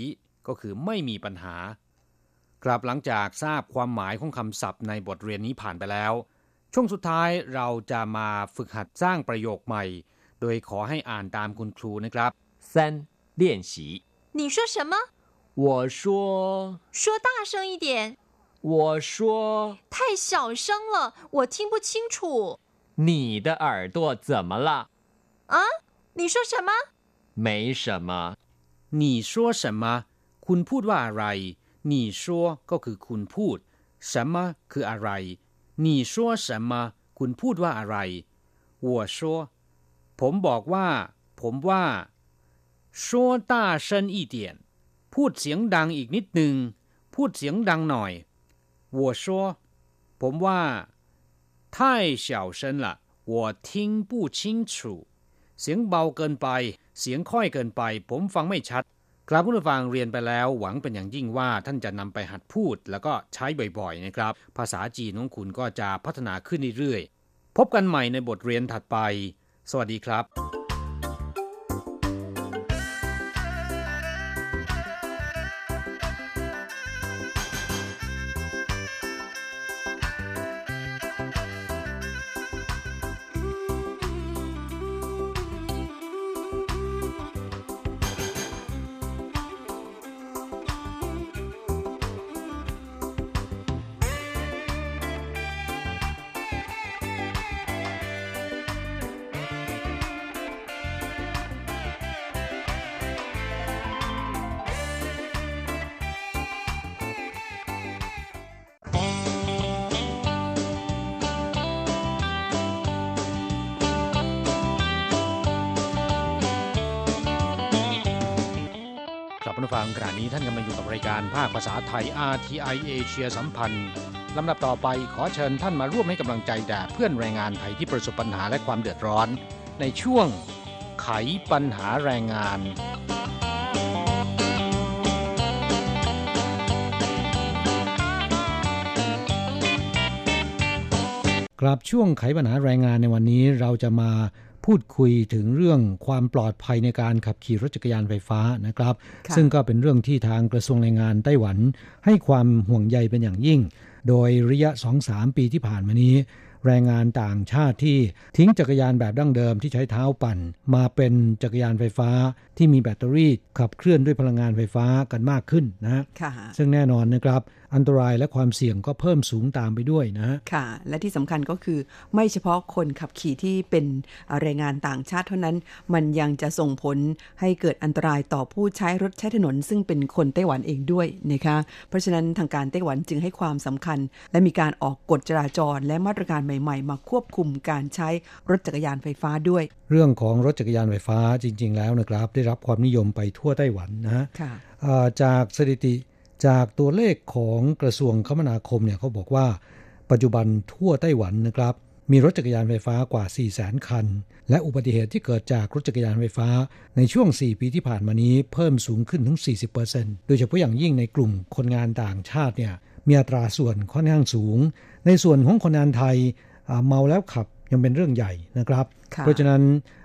ก็คือไม่มีปัญหา กลับหลังจากทราบความหมายของคำศัพท์ในบทเรียนนี้ผ่านไปแล้วช่วงสุดท้ายเราจะมาฝึกหัดสร้างประโยคใหม่ โดยขอให้อ่านตามคุณครูนะครับ三练习你说什么？ 我说说大声一点。我说太小声了，我听不清楚。你的耳朵怎么了？啊？你说什么？没什么。你说什么คุณพูดว่าอะไร你说ก็คือคุณพูด什么คืออะไร你说什么คุณพูดว่าอะไร我说ผมบอกว่า ผมว่า说大声一点 พูดเสียงดังอีกนิดหนึ่งพูดเสียงดังหน่อย我说ผมว่า太小声了我听不清楚เสียงเบาเกินไป เสียงค่อยเกินไป ผมฟังไม่ชัดครับผู้ฟังเรียนไปแล้วหวังเป็นอย่างยิ่งว่าท่านจะนำไปหัดพูดแล้วก็ใช้บ่อยๆนะครับ ภาษาจีนของคุณก็จะพัฒนาขึ้นเรื่อยๆ พบกันใหม่ในบทเรียนถัดไป สวัสดีครับ ผู้ฟังขณะนี้ท่านกำลังอยู่กับรายการภาคภาษาไทย RTI เอเชียสัมพันธ์ลำดับต่อไปขอเชิญท่านมาร่วมให้กำลังใจแด่เพื่อนแรงงานไทยที่ประสบปัญหาและความเดือดร้อน ในช่วงไขปัญหาแรงงาน กลับช่วงไขปัญหาแรงงานในวันนี้เราจะมา พูดคุยถึงเรื่องความปลอดภัยในการขับขี่รถจักรยานไฟฟ้านะครับ ซึ่งก็เป็นเรื่องที่ทางกระทรวงแรงงานไต้หวัน ให้ความห่วงใยเป็นอย่างยิ่ง โดยระยะ 2-3 ปีที่ผ่านมานี้ แรงงานต่างชาติที่ทิ้งจักรยานแบบดั้งเดิมที่ใช้เท้าปั่น มาเป็นจักรยานไฟฟ้า ที่มีแบตเตอรี่ขับเคลื่อนด้วยพลังงานไฟฟ้ากันมากขึ้นนะฮะค่ะซึ่งแน่นอนนะครับ อันตรายและความเสี่ยงก็เพิ่มสูงตามไปด้วยนะฮะค่ะ และที่สำคัญก็คือไม่เฉพาะคนขับขี่ที่เป็นแรงงานต่างชาติเท่านั้น มันยังจะส่งผลให้เกิดอันตรายต่อผู้ใช้รถใช้ถนน ซึ่งเป็นคนไต้หวันเองด้วยนะคะ เพราะฉะนั้นทางการไต้หวันจึงให้ความสำคัญ และมีการออกกฎจราจร และมาตรการใหม่ ๆ มาควบคุมการใช้รถจักรยานไฟฟ้าด้วย เรื่องของรถจักรยานไฟฟ้าจริง ๆ แล้วนะครับ ได้รับความนิยมไปทั่วไต้หวันนะฮะค่ะอ่าจากสถิติ จากตัวเลขของกระทรวงคมนาคมเนี่ยเขาบอกว่าปัจจุบันทั่วไต้หวันนะครับ มีรถจักรยานไฟฟ้ากว่า4 0 0 0 0 0 คัน และอุบัติเหตุที่เกิดจากรถจักรยานไฟฟ้า ในช่วง 4 ปีที่ผ่านมานี้เพิ่มสูงขึ้นถึง 40%โดยเฉพาะอย่างยิ่งในกลุ่มคนงานต่างชาติเนี่ยมีอัตราส่วนค่อนข้างสูง ในส่วนของคนงานไทยอ่าเมาแล้วขับยังเป็นเรื่องใหญ่นะครับค่ะเพราะฉะนั้น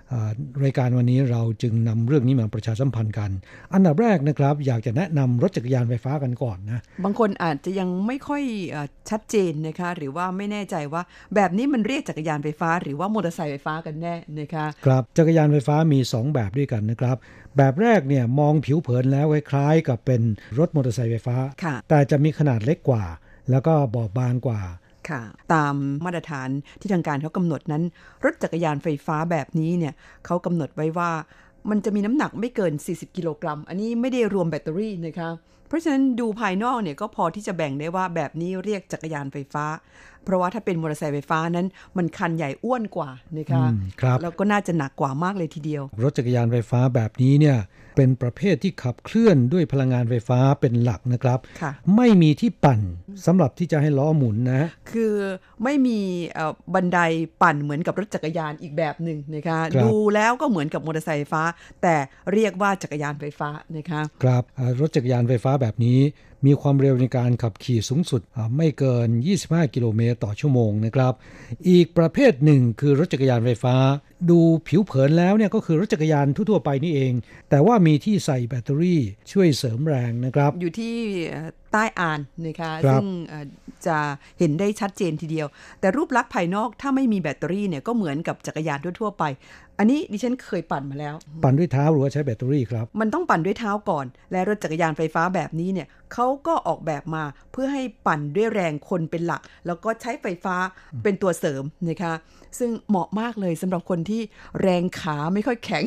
อ่า รายการวันนี้เราจึงนำเรื่องนี้มาประชาสัมพันธ์กัน อันดับแรกนะครับ อยากจะแนะนำรถจักรยานไฟฟ้ากันก่อนนะ บางคนอาจจะยังไม่ค่อยเอ่อชัดเจนนะคะ หรือว่าไม่แน่ใจว่าแบบนี้มันเรียกจักรยานไฟฟ้า หรือว่ามอเตอร์ไซค์ไฟฟ้ากันแน่นะคะครับจักรยานไฟฟ้ามี 2 แบบด้วยกันนะครับ แบบแรกเนี่ยมองผิวเผินแล้วคล้ายๆกับเป็นรถมอเตอร์ไซค์ไฟฟ้าค่ะแต่จะมีขนาดเล็กกว่า แล้วก็บอบบางกว่า ค่ะตามมาตรฐานที่ทางการเขากำหนดนั้น รถจักรยานไฟฟ้าแบบนี้เนี่ยเขากำหนดไว้ว่ามันจะมีน้ำหนักไม่เกิน 40 กิโลกรัม อันนี้ไม่ได้รวมแบตเตอรี่นะคะ เพราะฉะนั้นดูภายนอกเนี่ยก็พอที่จะแบ่งได้ว่าแบบนี้เรียกจักรยานไฟฟ้า เพราะว่าถ้าเป็นมอเตอร์ไซค์ไฟฟ้านั้น มันคันใหญ่อ้วนกว่านะคะอืมครับแล้วก็น่าจะหนักกว่ามากเลยทีเดียว รถจักรยานไฟฟ้าแบบนี้เนี่ยเป็นประเภทที่ขับเคลื่อนด้วยพลังงานไฟฟ้าเป็นหลักนะครับค่ะไม่มีที่ปั่นสำหรับที่จะให้ล้อหมุนนะ คือไม่มีเอ่อบันไดปั่นเหมือนกับรถจักรยานอีกแบบหนึ่งนะคะครับดูแล้วก็เหมือนกับมอเตอร์ไซค์ไฟฟ้า แต่เรียกว่าจักรยานไฟฟ้านะคะครับอ่ารถจักรยานไฟฟ้าแบบนี้มีความเร็วในการขับขี่สูงสุดอ่าไม่เกิน 25 กิโลเมตรต่อชั่วโมงนะครับ อีกประเภทหนึ่งคือรถจักรยานไฟฟ้า ดูผิวเผินแล้วเนี่ยก็คือรถจักรยานทั่วๆไปนี่เอง แต่ว่ามีที่ใส่แบตเตอรี่ช่วยเสริมแรงนะครับ อยู่ที่เอ่อใต้อ่านนะคะครับซึ่งเอ่อจะเห็นได้ชัดเจนทีเดียว แต่รูปลักษณ์ภายนอกถ้าไม่มีแบตเตอรี่เนี่ยก็เหมือนกับจักรยานทั่วๆไป อันนี้ดิฉันเคยปั่นมาแล้ว ปั่นด้วยเท้าหรือว่าใช้แบตเตอรี่ครับ มันต้องปั่นด้วยเท้าก่อน และรถจักรยานไฟฟ้าแบบนี้เนี่ย เขาก็ออกแบบมาเพื่อให้ปั่นด้วยแรงคนเป็นหลัก แล้วก็ใช้ไฟฟ้าเป็นตัวเสริมนะคะซึ่งเหมาะมากเลยสำหรับคนที่แรงขาไม่ค่อยแข็ง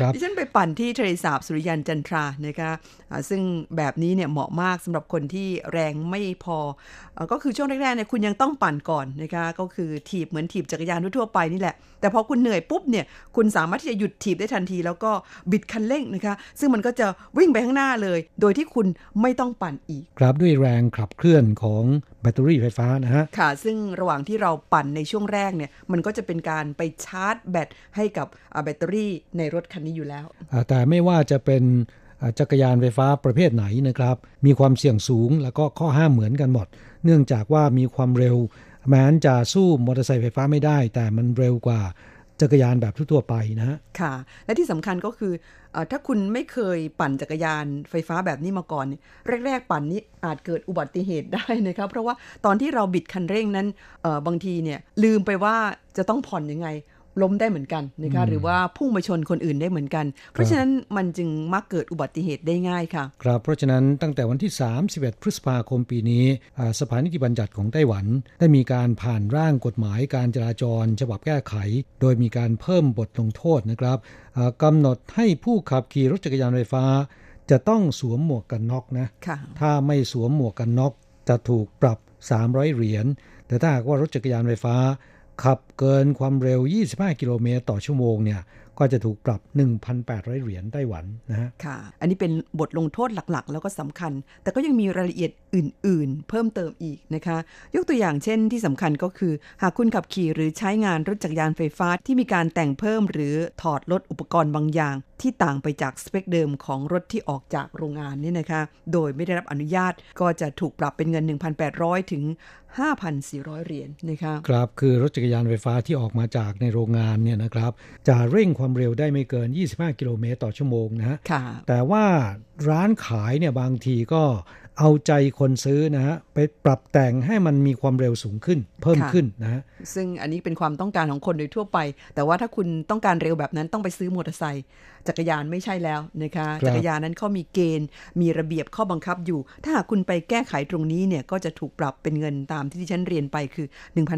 ครับดิฉันไปปั่นที่ทะเลสาบสุริยันจันทรานะคะอ่าซึ่งแบบนี้เนี่ยเหมาะมากสำหรับคนที่แรงไม่พออาก็คือช่วงแรกๆเนี่ยคุณยังต้องปั่นก่อนนะคะก็คือถีบเหมือนถีบจักรยานทั่วๆไปนี่แหละ แต่พอคุณเหนื่อยปุ๊บเนี่ยคุณสามารถที่จะหยุดถีบได้ทันที แล้วก็บิดคันเร่งนะคะ ซึ่งมันก็จะวิ่งไปข้างหน้าเลย โดยที่คุณไม่ต้องปั่นอีก ครับด้วยแรงขับเคลื่อนของแบตเตอรี่ไฟฟ้านะฮะ ค่ะ ซึ่งระหว่างที่เราปั่นในช่วงแรกเนี่ย มันก็จะเป็นการไปชาร์จแบตให้กับอ่าแบตเตอรี่ในรถคันนี้อยู่แล้วอ่าแต่ไม่ว่าจะเป็นอ่าจักรยานไฟฟ้าประเภทไหนนะครับ มีความเสี่ยงสูงแล้วก็ข้อห้ามเหมือนกันหมด เนื่องจากว่ามีความเร็วแม้นจะสู้มอเตอร์ไซค์ไฟฟ้าไม่ได้ แต่มันเร็วกว่า จักรยานแบบทั่วไปนะฮะค่ะ และที่สำคัญก็คืออถ้าคุณไม่เคยปั่นจักรยานไฟฟ้าแบบนี้มาก่อน แรก ๆ ปั่นนี้อาจเกิดอุบัติเหตุได้นะครับเพราะว่าตอนที่เราบิดคันเร่งนั้นบางทีเนี่ยลืมไปว่าจะต้องผ่อนยังไง ล้มได้เหมือนกันนะคะอืมหรือว่าพุ่งมาชนคนอื่นได้เหมือนกัน เพราะฉะนั้นมันจึงมักเกิดอุบัติเหตุได้ง่ายค่ะ ครับเพราะฉะนั้นตั้งแต่วันที่ 31 พฤษภาคมปีนี้อ่าสภานิติบัญญัติของไต้หวัน ได้มีการผ่านร่างกฎหมายการจราจร ฉบับแก้ไข โดยมีการเพิ่มบทลงโทษนะครับอ่ากำหนดให้ผู้ขับขี่รถจักรยานไฟฟ้า จะต้องสวมหมวกกันน็อกนะค่ะถ้าไม่สวมหมวกกันน็อกจะถูกปรับ 300 เหรียญแต่ถ้าหากว่ารถจักรยานไฟฟ้า ขับเกินความเร็ว 25 กิโลเมตรต่อชั่วโมงเนี่ยก็จะถูกปรับ 1,800 เหรียญไต้หวันนะฮะ ค่ะ อันนี้เป็นบทลงโทษหลักๆ แล้วก็สำคัญ แต่ก็ยังมีรายละเอียดอื่น ๆ เพิ่มเติมอีกนะคะ ยกตัวอย่างเช่นที่สำคัญก็คือ หากคุณขับขี่หรือใช้งานรถจักรยานไฟฟ้าที่มีการแต่งเพิ่มหรือถอดลดอุปกรณ์บางอย่าง ที่ต่างไปจากสเปคเดิมของรถที่ออกจากโรงงานนี่นะคะ โดยไม่ได้รับอนุญาตก็จะถูกปรับเป็นเงิน 1,800 ถึง 5,400 เหรียญนะคะครับ คือรถจักรยานไฟฟ้าที่ออกมาจากในโรงงานเนี่ยนะครับ จะเร่งความเร็วได้ไม่เกิน 25 กิโลเมตรต่อชั่วโมงนะฮะค่ะแต่ว่าร้านขายเนี่ยบางทีก็ เอาใจคนซื้อนะฮะไปปรับแต่งให้มันมีความเร็วสูงขึ้น เพิ่มค่ะขึ้นนะฮะซึ่งอันนี้เป็นความต้องการของคนโดยทั่วไป แต่ว่าถ้าคุณต้องการเร็วแบบนั้นต้องไปซื้อมอเตอร์ไซค์จักรยานไม่ใช่แล้วนะคะครับจักรยานนั้นเขามีเกณฑ์ มีระเบียบข้อบังคับอยู่ ถ้าหากคุณไปแก้ไขตรงนี้เนี่ยก็จะถูกปรับเป็นเงินตามที่ที่ฉันเรียนไปคือ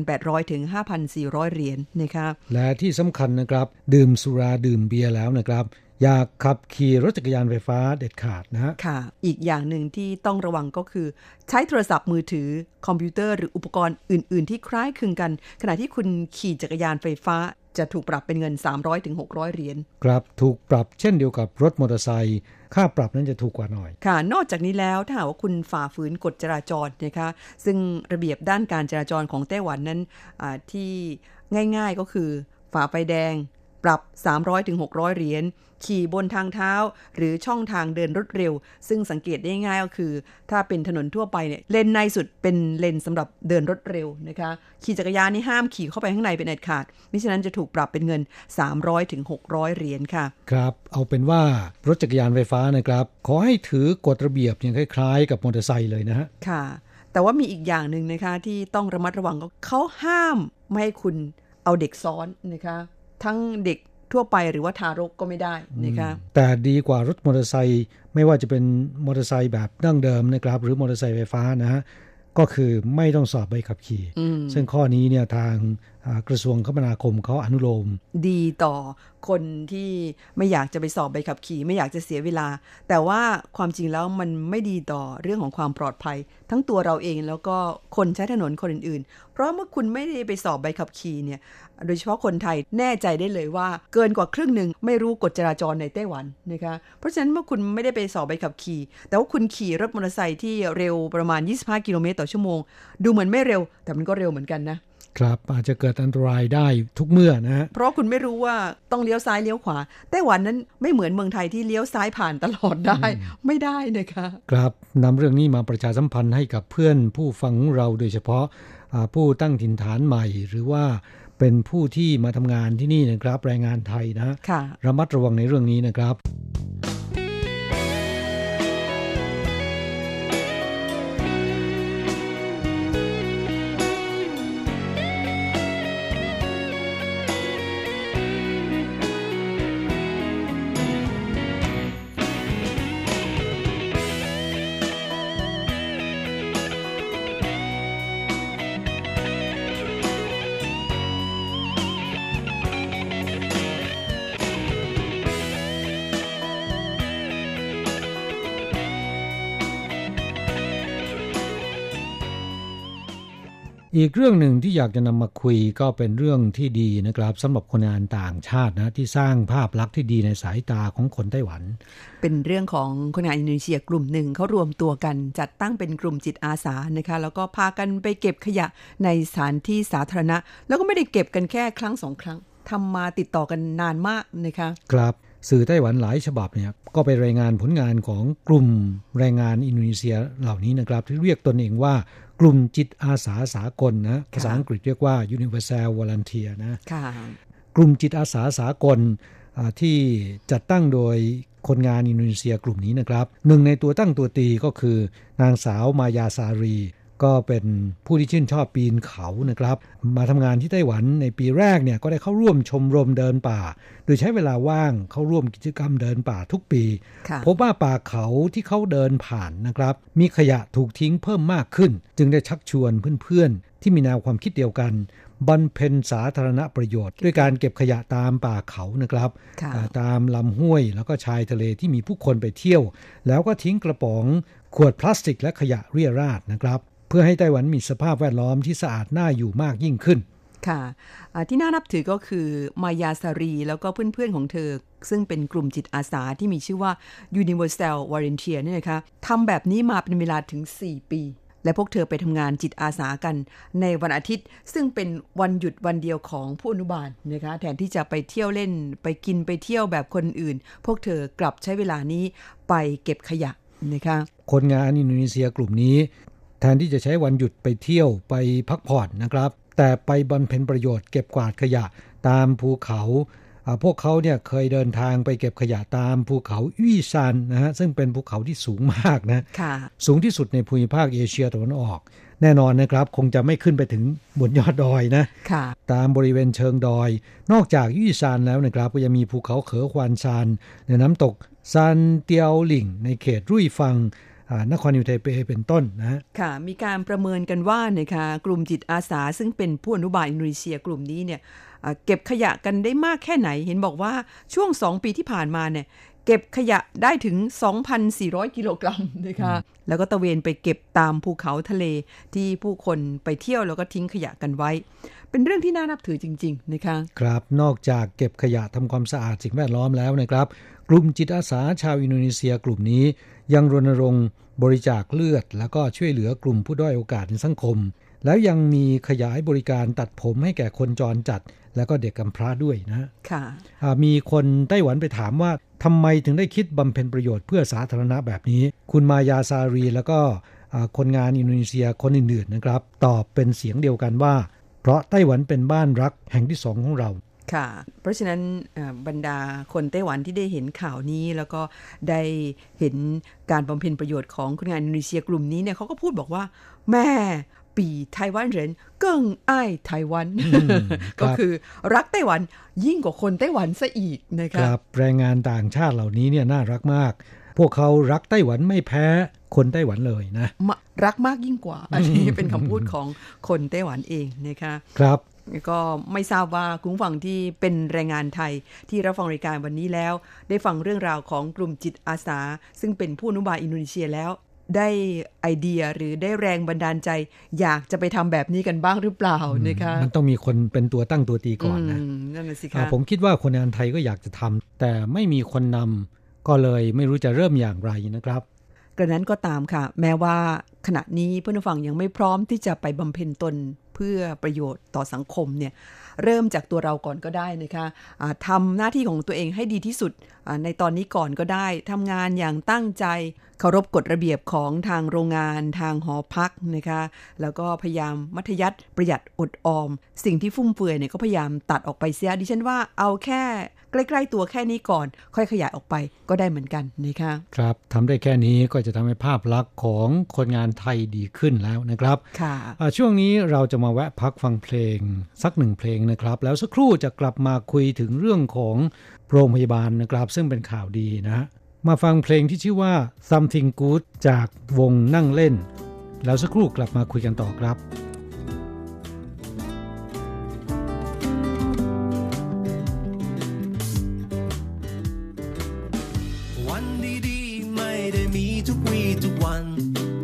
1,800 ถึง 5,400 เหรียญนะคะและที่สำคัญนะครับ ดื่มสุราดื่มเบียร์แล้วนะครับ อย่าขับขี่รถจักรยานไฟฟ้าเด็ดขาดนะฮะค่ะ อีกอย่างหนึ่งที่ต้องระวังก็คือ ใช้โทรศัพท์มือถือคอมพิวเตอร์หรืออุปกรณ์อื่น ๆ ที่คล้ายคลึงกัน ขณะที่คุณขี่จักรยานไฟฟ้า จะถูกปรับเป็นเงิน 300ถึง600เหรียญครับถูกปรับเช่นเดียวกับรถมอเตอร์ไซค์ค่าปรับนั้นจะถูกกว่าหน่อย ค่ะ นอกจากนี้แล้วถ้าหากว่าคุณฝ่าฝืนกฎจราจรนะคะ ซึ่งระเบียบด้านการจราจรของไต้หวันนั้นอ่าที่ง่าย ๆก็คือฝ่าไฟแดง ปรับ 300-600 เหรียญ ขี่บนทางเท้า หรือช่องทางเดินรถเร็ว ซึ่งสังเกตได้ง่ายก็คือ ถ้าเป็นถนนทั่วไปเนี่ยเลนในสุดเป็นเลนสำหรับเดินรถเร็วนะคะ ขี่จักรยานนี่ห้ามขี่เข้าไปข้างในเป็นเด็ดขาดมิฉะนั้นจะถูกปรับเป็นเงิน 300-600 เหรียญค่ะ ครับ เอาเป็นว่ารถจักรยานไฟฟ้านะครับ ขอให้ถือกฎระเบียบอย่างคล้ายๆ กับมอเตอร์ไซค์เลยนะฮะ ค่ะ แต่ว่ามีอีกอย่างหนึ่งนะคะที่ต้องระมัดระวังก็เขาห้ามไม่ให้คุณเอาเด็กซ้อนนะคะ ทั้งเด็กทั่วไปหรือว่าทารกก็ไม่ได้นะคะแต่ดีกว่ารถมอเตอร์ไซค์ไม่ว่าจะเป็นมอเตอร์ไซค์แบบดั้งเดิมนะครับ หรือมอเตอร์ไซค์ไฟฟ้านะฮะก็คือไม่ต้องสอบใบขับขี่อืมซึ่งข้อนี้เนี่ยทางอ่ากระทรวงคมนาคมเขาอนุโลม ดีต่อคนที่ไม่อยากจะไปสอบใบขับขี่ ไม่อยากจะเสียเวลา แต่ว่าความจริงแล้วมันไม่ดีต่อเรื่องของความปลอดภัย ทั้งตัวเราเองแล้วก็คนใช้ถนนคนอื่นๆ เพราะเมื่อคุณไม่ได้ไปสอบใบขับขี่เนี่ยโดยเฉพาะคนไทยแน่ใจได้เลยว่าเกินกว่าครึ่งหนึ่งไม่รู้กฎจราจรในไต้หวันนะคะเพราะฉะนั้นเมื่อคุณไม่ได้ไปสอบใบขับขี่ แต่ว่าคุณขี่รถมอเตอร์ไซค์ที่เร็วประมาณ 25 กิโลเมตรต่อชั่วโมง ดูเหมือนไม่เร็วแต่มันก็เร็วเหมือนกันนะ ครับอาจจะเกิดอันตรายได้ทุกเมื่อนะฮะเพราะคุณไม่รู้ว่าต้องเลี้ยวซ้ายเลี้ยวขวาไต้หวันนั้นไม่เหมือนเมืองไทยที่เลี้ยวซ้ายผ่านตลอดได้ ไม่ได้นะคะครับนำเรื่องนี้มาประชาสัมพันธ์ให้กับเพื่อนผู้ฟังเราโดยเฉพาะอ่าผู้ตั้งถิ่นฐานใหม่ หรือว่าเป็นผู้ที่มาทำงานที่นี่นะครับแรงงานไทยนะค่ะระมัดระวังในเรื่องนี้นะครับ อีกเรื่องหนึ่งที่อยากจะนำมาคุยก็เป็นเรื่องที่ดีนะครับสำหรับคนงานต่างชาตินะที่สร้างภาพลักษณ์ที่ดีในสายตาของคนไต้หวัน เป็นเรื่องของคนงานอินโดนีเซียกลุ่มหนึ่งเขารวมตัวกันจัดตั้งเป็นกลุ่มจิตอาสานะคะ แล้วก็พากันไปเก็บขยะในสถานที่สาธารณะ แล้วก็ไม่ได้เก็บกันแค่ครั้งสองครั้งทำมาติดต่อกันนานมากนะคะ ครับสื่อไต้หวันหลายฉบับเนี่ยก็ไปรายงานผลงานของกลุ่มแรงงานอินโดนีเซียเหล่านี้นะครับ ที่เรียกตนเองว่า กลุ่มจิตอาสาสากลนะภาษาอังกฤษเรียกว่า Universal Volunteer นะค่ะกลุ่มจิตอาสาสากลอ่าที่จัดตั้งโดยคนงานอินโดนีเซียกลุ่มนี้นะครับ หนึ่งในตัวตั้งตัวตีก็คือนางสาวมายาซารี ก็เป็นผู้ที่ชื่นชอบปีนเขานะครับ มาทำงานที่ไต้หวันในปีแรกเนี่ยก็ได้เข้าร่วมชมรมเดินป่า โดยใช้เวลาว่างเข้าร่วมกิจกรรมเดินป่าทุกปีค่ะพบว่าป่าเขาที่เขาเดินผ่านนะครับ มีขยะถูกทิ้งเพิ่มมากขึ้น จึงได้ชักชวนเพื่อนๆ ที่มีแนวความคิดเดียวกันบำเพ็ญสาธารณประโยชน์ ด้วยการเก็บขยะตามป่าเขานะครับค่ะอ่าตามลำห้วยแล้วก็ชายทะเลที่มีผู้คนไปเที่ยว แล้วก็ทิ้งกระป๋องขวดพลาสติกและขยะเรี่ยราดนะครับ เพื่อให้ไต้หวันมีสภาพแวดล้อมที่สะอาดน่าอยู่มากยิ่งขึ้น ค่ะอ่าที่น่านับถือก็คือมายาสารีแล้วก็เพื่อนๆของเธอ ซึ่งเป็นกลุ่มจิตอาสาที่มีชื่อว่า Universal Volunteer เนี่ยนะคะทำแบบนี้มาเป็นเวลาถึง 4 ปี และพวกเธอไปทำงานจิตอาสากัน ในวันอาทิตย์ ซึ่งเป็นวันหยุดวันเดียวของผู้อนุบาลนะคะแทนที่จะไปเที่ยวเล่นไปกินไปเที่ยวแบบคนอื่น พวกเธอกลับใช้เวลานี้ไปเก็บขยะนะคะคนงานอินโดนีเซียกลุ่มนี้ แทนที่จะใช้วันหยุดไปเที่ยวไปพักผ่อนนะครับ แต่ไปบำเพ็ญประโยชน์เก็บกวาดขยะตามภูเขาอ่าพวกเขาเนี่ยเคยเดินทางไปเก็บขยะตามภูเขาอี้ซานนะฮะซึ่งเป็นภูเขาที่สูงมากนะค่ะสูงที่สุดในภูมิภาคเอเชียตะวันออก แน่นอนนะครับ คงจะไม่ขึ้นไปถึงบนยอดดอยนะค่ะตามบริเวณเชิงดอย นอกจากยี่ซานแล้วนะครับ ก็ยังมีภูเขาเขอควานซานในน้ำตกซานเตียวหลิงในเขตรุ่ยฟังอ่า นครนิวไทเปเป็นต้นนะค่ะ มีการประเมินกันว่านะคะกลุ่มจิตอาสา ซึ่งเป็นผู้อนุบาลอินโดนีเซียกลุ่มนี้เนี่ยเก็บขยะกันได้มากแค่ไหน เห็นบอกว่าช่วง 2 ปีที่ผ่านมาเนี่ย เก็บขยะได้ถึง 2,400 กิโลกรัมนะคะแล้วก็ตะเวนไปเก็บตามภูเขาทะเลที่ผู้คนไปเที่ยวแล้วก็ทิ้งขยะกันไว้ เป็นเรื่องที่น่านับถือจริง ๆ นะคะ ครับนอกจากเก็บขยะทำความสะอาดสิ่งแวดล้อมแล้วนะครับ กลุ่มจิตอาสาชาวอินโดนีเซียกลุ่มนี้ ยังรณรงค์บริจาคเลือด แล้วก็ช่วยเหลือกลุ่มผู้ด้อยโอกาสในสังคม แล้วยังมีขยายบริการตัดผมให้แก่คนจรจัด แล้วก็เด็กกำพร้าด้วยนะค่ะอ่ามีคนไต้หวันไปถามว่า ทำไมถึงได้คิดบำเพ็ญประโยชน์เพื่อสาธารณะแบบนี้ คุณมายาซารีแล้วก็คนงานอินโดนีเซียคนอื่นๆนะครับ ตอบเป็นเสียงเดียวกันว่า เพราะไต้หวันเป็นบ้านรักแห่งที่สองของเราค่ะ เพราะฉะนั้นบรรดาคนไต้หวันที่ได้เห็นข่าวนี้ แล้วก็ได้เห็นการบำเพ็ญประโยชน์ของคนงานอินโดนีเซียกลุ่มนี้เนี่ยเขาก็พูดบอกว่า แม่ ปีไต้หวันเหรินเกิ่งอ้ายไต้หวันก็คือรักไต้หวันยิ่งกว่าคนไต้หวันซะอีกนะคคะรับแรงงานต่างชาติเหล่านี้เนี่ยน่ารักมาก พวกเขารักไต้หวันไม่แพ้คนไต้หวันเลยนะมะรักมากยิ่งกว่า อันนี้เป็นคำพูดของคนไต้หวันเองนะคะครับก็ไม่ทราบว่าคุณผู้ฟังที่เป็นแรงงานไทยที่รับฟังรายการวันนี้แล้ว ได้ฟังเรื่องราวของกลุ่มจิตอาสา ซึ่งเป็นผู้อนุบาลอินโดนีเซียแล้ว ได้ไอเดียหรือได้แรงบันดาลใจ อยากจะไปทำแบบนี้กันบ้างหรือเปล่านะคะมันต้องมีคนเป็นตัวตั้งตัวตีก่อนนะมนั่นน่ะสิอ่าคะผมคิดว่าคนงานไทยก็อยากจะทำแต่ไม่มีคนนำก็เลยไม่รู้จะเริ่มอย่างไรนะครับ กระนั้นก็ตามค่ะ แม้ว่าขณะนี้เพื่อนผู้ฟังยังไม่พร้อมที่จะไปบำเพ็ญตนเพื่อประโยชน์ต่อสังคมเนี่ยเริ่มจากตัวเราก่อนก็ได้นะคะอ่าทำหน้าที่ของตัวเองให้ดีที่สุดในตอนนี้ก่อนก็ได้ทำงานอย่างตั้งใจเคารพกฎระเบียบของทางโรงงานทางหอพักนะคะแล้วก็พยายามมัธยัติประหยัดอดออม สิ่งที่ฟุ่มเฟือยเนี่ยก็พยายามตัดออกไปเสียดิฉันว่าเอาแค่ ใกล้ๆตัวแค่นี้ก่อน ค่อยขยายออกไปก็ได้เหมือนกันนะคะครับทำได้แค่นี้ก็จะทำให้ภาพลักษณ์ของคนงานไทยดีขึ้นแล้วนะครับค่ะอ่าช่วงนี้เราจะมาแวะพักฟังเพลงสักหนึ่งเพลงนะครับ แล้วสักครู่จะกลับมาคุยถึงเรื่องของโรงพยาบาลนะครับ ซึ่งเป็นข่าวดีนะฮะมาฟังเพลงที่ชื่อว่า something good จากวงนั่งเล่น แล้วสักครู่กลับมาคุยกันต่อครับ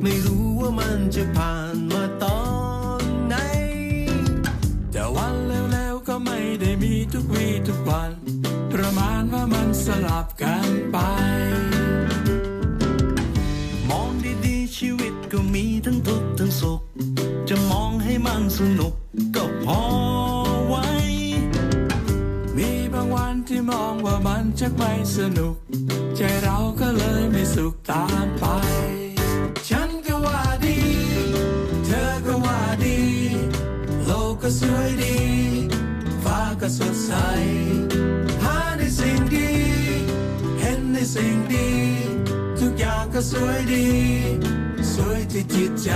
ไม่รู้ว่ามันจะผ่านมาตอนไหน แต่วันแล้วๆก็ไม่ได้มีทุกวีทุกวัน ประมาณว่ามันสลับกันไป มองดีๆชีวิตก็มีทั้งทุกข์ทั้งสุข จะมองให้มันสนุกก็พอไว้ มีบางวันที่มองว่ามันจะไม่สนุก ใจเราก็เลยไม่สุขตามไป ก็สวยดี สวยที่จิตใจ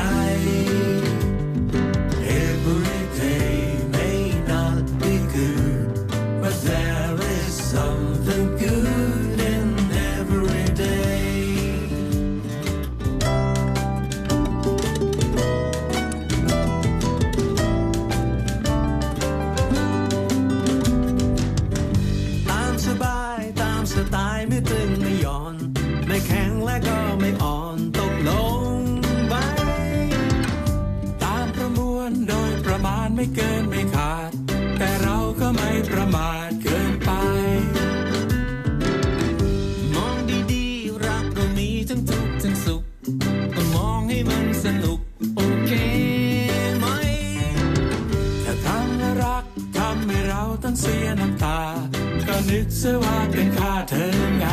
านไม่เกินไม่ขาด แต่เราก็ไม่ประมาทเกินไป มองดีๆ รักก็มีทั้งทุกข์ทั้งสุขก็มองให้มันสนุก โอเคไหม ถ้าทำวรักทำให้เราต้องเสียน้ำตา ก็นึกซะว่าเป็นค่าเธอไง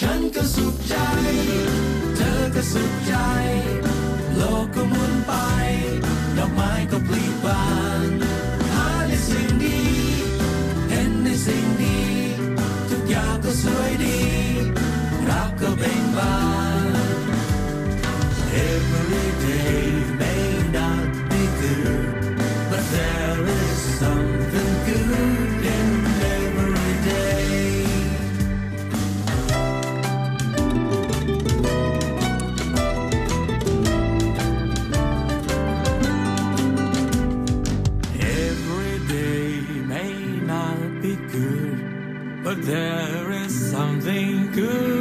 ฉันก็สุขใจ เธอก็สุขใจ there is something good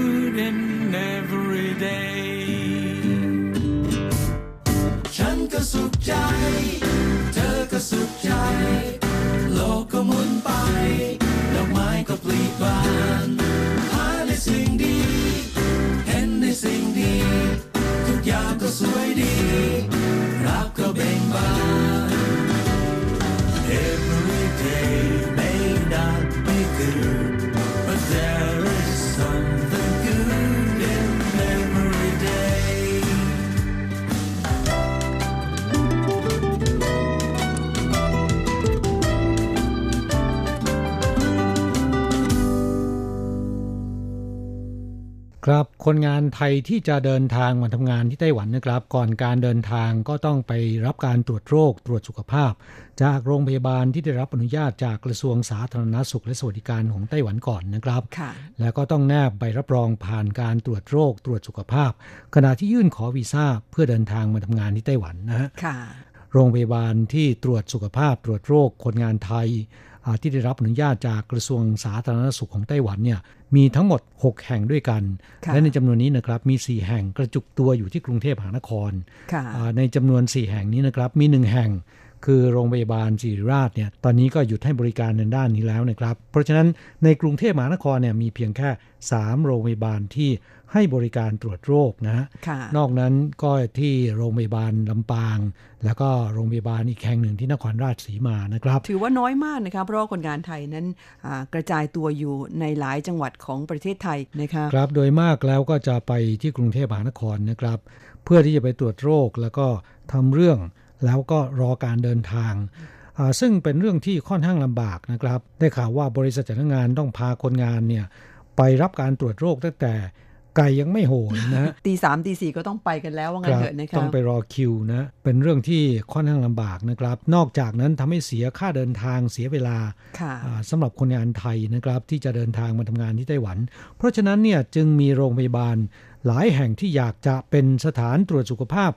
ครับคนงานไทยที่จะเดินทางมาทำงานที่ไต้หวันนะครับ ก่อนการเดินทางก็ต้องไปรับการตรวจโรคตรวจสุขภาพ จากโรงพยาบาลที่ได้รับอนุญาตจากกระทรวงสาธารณสุขและสวัสดิการของไต้หวันก่อนนะครับค่ะแล้วก็ต้องแนบใบรับรองผ่านการตรวจโรคตรวจสุขภาพ ขณะที่ยื่นขอวีซ่าเพื่อเดินทางมาทำงานที่ไต้หวันนะฮะค่ะโรงพยาบาลที่ตรวจสุขภาพตรวจโรคคนงานไทยอ่า ที่ได้รับอนุญาตจากกระทรวงสาธารณสุขของไต้หวันเนี่ยมีทั้งหมด 6 แห่งด้วยกันค่ะและในจำนวนนี้นะครับมี 4 แห่งกระจุกตัวอยู่ที่กรุงเทพมหานครค่ะอ่าในจำนวน 4 แห่งนี้นะครับมี 1 แห่งคือโรงพยาบาลศิริราชเนี่ยตอนนี้ก็หยุดให้บริการในด้านนี้แล้วนะครับ เพราะฉะนั้นในกรุงเทพมหานครเนี่ยมีเพียงแค่ 3 โรงพยาบาลที่ ให้บริการตรวจโรคนะฮะค่ะนอกนั้นก็ที่โรงพยาบาลลำปาง แล้วก็โรงพยาบาลอีกแห่งหนึ่งที่นครราชสีมานะครับ ถือว่าน้อยมากนะคะเพราะว่าคนงานไทยนั้นอ่ากระจายตัวอยู่ในหลายจังหวัดของประเทศไทยนะคะครับโดยมากแล้วก็จะไปที่กรุงเทพมหานครนะครับ เพื่อที่จะไปตรวจโรคแล้วก็ทำเรื่องแล้วก็รอการเดินทางอ่าซึ่งเป็นเรื่องที่ค่อนข้างลำบากนะครับ ได้ข่าวว่าบริษัทจัดงานต้องพาคนงานเนี่ยไปรับการตรวจโรคตั้งแต่ ไก่ยังไม่โหยนะฮะตีสามตีสี่ก็ต้องไปกันแล้วว่างั้นเถอะนะคะต้องไปรอคิวนะ เป็นเรื่องที่ค่อนข้างลำบากนะครับ นอกจากนั้นทำให้เสียค่าเดินทางเสียเวลาค่ะอ่าสำหรับคนงานไทยนะครับ ที่จะเดินทางมาทำงานที่ไต้หวัน เพราะฉะนั้นเนี่ยจึงมีโรงพยาบาล หลายแห่งที่อยากจะเป็นสถานตรวจสุขภาพ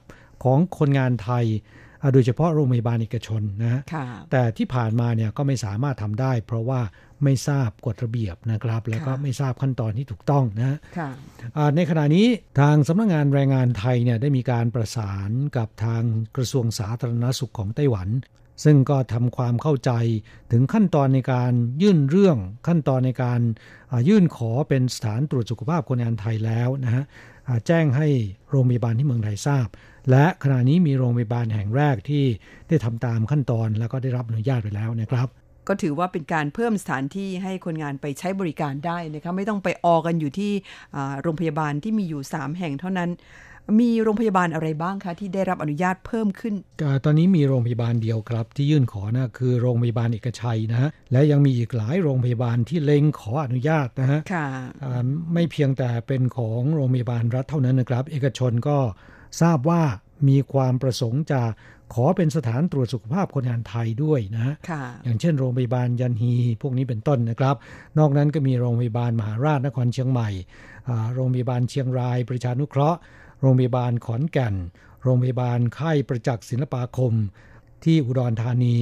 ของคนงานไทยอ่า โดยเฉพาะโรงพยาบาลเอกชนนะฮะค่ะแต่ที่ผ่านมาเนี่ยก็ไม่สามารถทำได้ เพราะว่าไม่ทราบกฎระเบียบนะครับ แล้วก็ค่ะไม่ทราบขั้นตอนที่ถูกต้องนะค่ะอ่าในขณะนี้ทางสำนักงานแรงงานไทยเนี่ยได้มีการประสานกับทางกระทรวงสาธารณสุขของไต้หวัน ซึ่งก็ทำความเข้าใจถึงขั้นตอนในการยื่นเรื่องขั้นตอนในการอ่ายื่นขอเป็นสถานตรวจสุขภาพคนงานไทยแล้วนะฮะอ่าแจ้งให้โรงพยาบาลที่เมืองไทยทราบ และขณะนี้มีโรงพยาบาลแห่งแรกที่ได้ทำตามขั้นตอนแล้วก็ได้รับอนุญาตไปแล้วนะครับ ก็ถือว่าเป็นการเพิ่มสถานที่ให้คนงานไปใช้บริการได้นะคะไม่ต้องไปออกันอยู่ที่อ่าโรงพยาบาลที่มีอยู่ 3 แห่งเท่านั้น มีโรงพยาบาลอะไรบ้างคะที่ได้รับอนุญาตเพิ่มขึ้นอ่าตอนนี้มีโรงพยาบาลเดียวครับ ที่ยื่นขอนะคือโรงพยาบาลเอกชัยนะฮะและยังมีอีกหลายโรงพยาบาลที่เล็งขออนุญาตนะฮะค่ะอ่าไม่เพียงแต่เป็นของโรงพยาบาลรัฐเท่านั้นนะครับ เอกชนก็ ทราบว่ามีความประสงค์จะขอเป็นสถานตรวจสุขภาพคนงานไทยด้วยนะฮะค่ะอย่างเช่นโรงพยาบาลยันฮี พวกนี้เป็นต้นนะครับ นอกนั้นก็มีโรงพยาบาลมหาราชนครเชียงใหม่อ่าโรงพยาบาลเชียงรายประชานุเคราะห์ โรงพยาบาลขอนแก่น โรงพยาบาลค่ายประจักษ์ศิลปาคม ที่อุดรธานี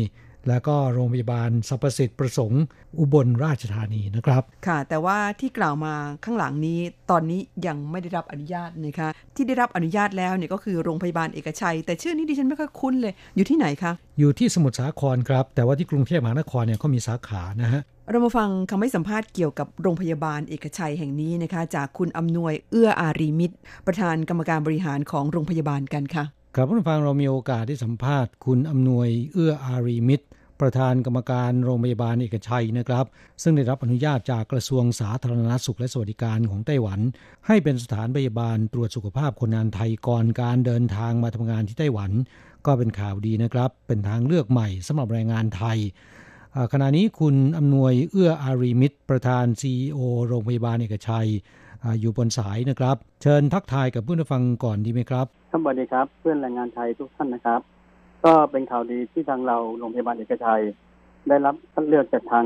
แล้วก็โรงพยาบาลสรรพสิทธิ์ประสงค์ อุบลราชธานีนะครับ ค่ะ แต่ว่าที่กล่าวมาข้างหลังนี้ตอนนี้ยังไม่ได้รับอนุญาตนะคะที่ได้รับอนุญาตแล้วเนี่ยก็คือโรงพยาบาลเอกชัย แต่ชื่อนี้ดิฉันไม่ค่อยคุ้นเลย อยู่ที่ไหนคะอยู่ที่สมุทรสาครครับ แต่ว่าที่กรุงเทพมหานครเนี่ยเขามีสาขานะฮะเรามาฟังคำให้สัมภาษณ์เกี่ยวกับโรงพยาบาลเอกชัยแห่งนี้นะคะ จากคุณอำนวยเอื้ออารีมิตร ประธานกรรมการบริหารของโรงพยาบาลกันค่ะครับผู้ฟังเรามีโอกาสได้สัมภาษณ์คุณอำนวยเอื้ออารีมิตร ประธานกรรมการโรงพยาบาลเอกชัยนะครับ ซึ่งได้รับอนุญาตจากกระทรวงสาธารณสุขและสวัสดิการของไต้หวัน ให้เป็นสถานพยาบาลตรวจสุขภาพคนงานไทยก่อนการเดินทางมาทำงานที่ไต้หวัน ก็เป็นข่าวดีนะครับ เป็นทางเลือกใหม่สำหรับแรงงานไทยขณะนี้คุณอำนวยเอื้ออารีมิตร ประธาน CEO โรงพยาบาลเอกชัยอยู่บนสายนะครับ เชิญทักทายกับเพื่อนฟังก่อนดีไหมครับสวัสดีครับ เพื่อนแรงงานไทยทุกท่านนะครับ ก็เป็นข่าวดีที่ทางเราโรงพยาบาลเอกชัย ได้รับคัดเลือกจากทาง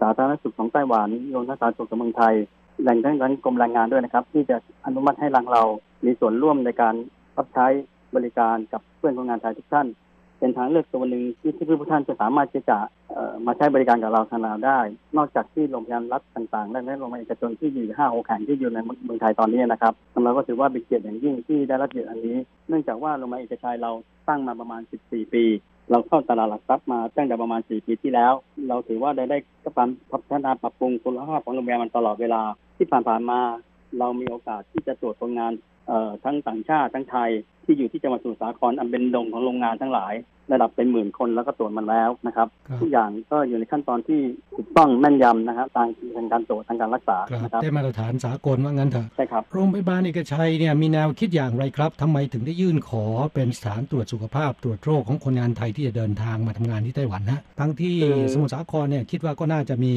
สาธารณสุขของไต้หวันโรงพยาบาลสุขของเมืองไทยแหล่งทั้งนั้นกรมแรงงานด้วยนะครับ ที่จะอนุมัติให้รังเรา มีส่วนร่วมในการรับใช้บริการกับเพื่อนคนงานไทยทุกท่าน เป็นทางเลือกตัวหนึ่งที่ที่ผู้ท่านจะสามารถที่จะมาใช้บริการกับเราทางเราได้ นอกจากที่โรงพยาบาลรัฐต่างๆ และโรงพยาบาลเอกชนที่อยู่ห้าโอแข่งที่อยู่ในเมืองไทยตอนนี้นะครับเราก็ถือว่าเป็นเกียรติอย่างยิ่งที่ได้รับเกียรติอันนี้ เนื่องจากว่าโรงพยาบาลเอกชัยเราตั้งมาประมาณ 14 ปี เราเข้าตลาดหลักทรัพย์มาตั้งแต่ประมาณ 4 ปีที่แล้ว เราถือว่าได้ได้การพัฒนาปรับปรุงคุณภาพของโรงพยาบาลมันตลอดเวลาที่ผ่านๆมา เรามีโอกาสที่จะตรวจคนงาน ทั้งต่างชาติทั้งไทยที่อยู่ที่จังหวัดสมุทรสาครอันเป็นดงของโรงงานทั้งหลาย ระดับเป็นหมื่นคนแล้วก็ตรวจมันแล้วนะครับทุกอย่างก็อยู่ในขั้นตอนที่ถูกต้องแม่นยำนะครับทางทางการตรวจทางการรักษานะครับได้มาตรฐานสากลว่างั้นเถอะใช่ครับโรงพยาบาลเอกชัยเนี่ยมีแนวคิดอย่างไรครับทำไมถึงได้ยื่นขอเป็นสถานตรวจสุขภาพตรวจโรคของคนงานไทยที่จะเดินทางมาทำงานที่ไต้หวันนะทั้งที่สมุทรสาครเนี่ยคิดว่าก็น่าจะมี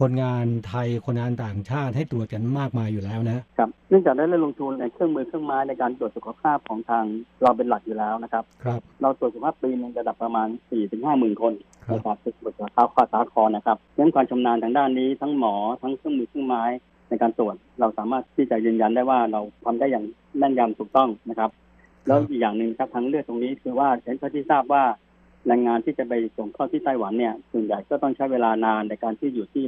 คนงานไทยคนงานต่างชาติให้ตรวจกันมากมายอยู่แล้วนะครับเนื่องจากได้ลงทุนในเครื่องมือเครื่องไม้ในการตรวจสุขภาพของทางเราเป็นหลักอยู่แล้วนะครับ ครับ เราตรวจสุขภาพปีนึงระดับประมาณ4ี่ถึงห้าหมื่นคนในการตรวจสุขภาพข้อสาครนะครับเรื่องความชำนาญทางด้านนี้ทั้งหมอทั้งเครื่องมือเครื่องไม้ในการตรวจเราสามารถที่จะยืนยันได้ว่าเราทำได้อย่างแน่นยำถูกต้องนะครับ แล้วอีกอย่างหนึ่งครับทางเลือกตรงนี้คือว่าเห็นที่ทราบว่า แรงงานที่จะไปส่งเข้าที่ไต้หวันเนี่ยส่วนใหญ่ก็ต้องใช้เวลานานในการที่อยู่ที่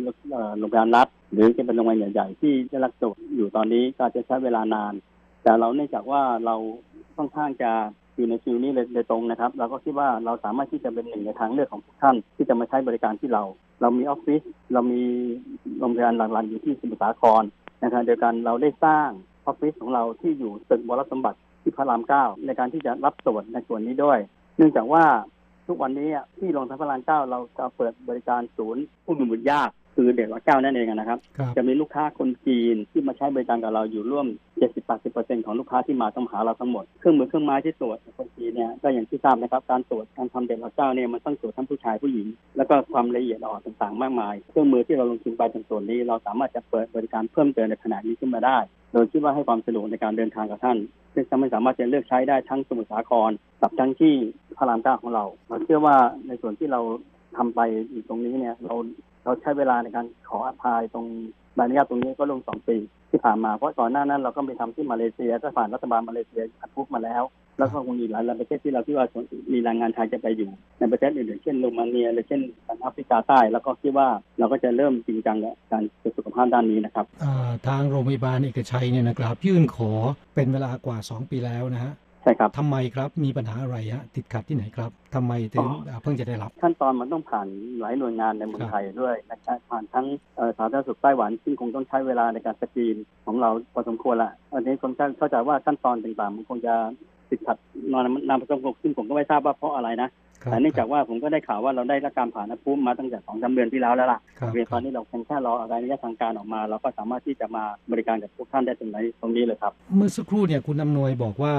โรงพยาบาลรัฐ หรือจะเป็นโรงพยาบาลใหญ่ๆที่ได้รับตัวอยู่ตอนนี้ก็จะใช้เวลานาน แต่เราเนื่องจากว่าเราค่อนข้างจะอยู่ในฟิวนี้เลยตรงนะครับ เราก็คิดว่าเราสามารถที่จะเป็นหนึ่งในทางเลือกของทุกท่านที่จะมาใช้บริการที่เรา เรามีออฟฟิศเรามีโรงพยาบาลหลักๆอยู่ที่สมุทรสาครนะครับเดียวกันเราได้สร้างออฟฟิศของเราที่อยู่ตึกบรสมบัติที่พระรามเก้าในการที่จะรับตรวจในส่วนนี้ด้วย เนื่องจากว่า ทุกวันนี้ที่โรงพยาบาลเก้าเราจะเปิดบริการศูนย์ผู้มีบุตรยาก คือเด็กวัดเก้านั่นเองนะครับ จะมีลูกค้าคนจีนที่มาใช้บริการกับเราอยู่ร่วม 70-80%ของลูกค้าที่มาต้องหาเราทั้งหมด เครื่องมือเครื่องไม้ที่ตรวจคนจีนเนี่ยก็อย่างที่ทราบนะครับ การตรวจการทำเด็กวัดเก้าเนี่ยมันต้องตรวจทั้งผู้ชายผู้หญิง แล้วก็ความละเอียดอ่อนต่างๆ มากมาย เครื่องมือที่เราลงทุนไปตรงส่วนนี้ เราสามารถจะเปิดบริการเพิ่มเติมในขณะนี้ขึ้นมาได้ โดยคิดว่าให้ความสะดวกในการเดินทางกับท่านซึ่งทำให้สามารถจะเลือกใช้ได้ทั้งสมุทรสาครกับทั้งที่พระรามเก้าของเราเราเชื่อว่าในส่วนที่เรา ทำไปอีกตรงนี้เนี่ย เราเราใช้เวลาในการขออภัยตรงใบอนุญาตตรงนี้ก็ลงสองปีที่ผ่านมาเพราะก่อนหน้านั้นเราก็ไปทำที่มาเลเซียก็ผ่านรัฐบาลมาเลเซียอัดพุกมาแล้ว แล้วก็คงมีหลายประเทศที่เราที่ว่ามีแรงงานไทยจะไปอยู่ ในประเทศอื่นๆเช่นโรมาเนียหรือเช่นแอฟริกาใต้ แล้วก็คิดว่าเราก็จะเริ่มจริงจังกับการสุขภาพด้านนี้นะครับทางโรงพยาบาลเอกชัยเนี่ยนะครับ ยื่นขอเป็นเวลากว่า 2 ปีแล้วนะฮะ ใช่ครับทำไมครับมีปัญหาอะไรฮะติดขัดที่ไหนครับทำไมถึงเพิ่งจะได้รับ ขั้นตอนมันต้องผ่านหลายหน่วยงานในเมืองไทยด้วยนะครับผ่านทั้งสาธารณสุขไต้หวันซึ่งคงต้องใช้เวลาในการสกรีนของเราพอสมควรละอันนี้ผมเข้าใจว่าขั้นตอนต่างๆมันคงจะติดขัดนานนานประสบซึ่งผมก็ไม่ทราบว่าเพราะอะไรนะแต่เนื่องจากว่าผมก็ได้ข่าวว่าเราได้รับการผ่านพุ่มมาตั้งแต่สองสาเดือนที่แล้วแล้วล่ะเรียนตอนนี้เราเพียงแค่รออะไรระยะทางการออกมา เราก็สามารถที่จะมาบริการกับทุกท่านได้ตรงนี้ตรงนี้เลยครับ เมื่อสักครู่เนี่ยคุณอำนวยบอกว่า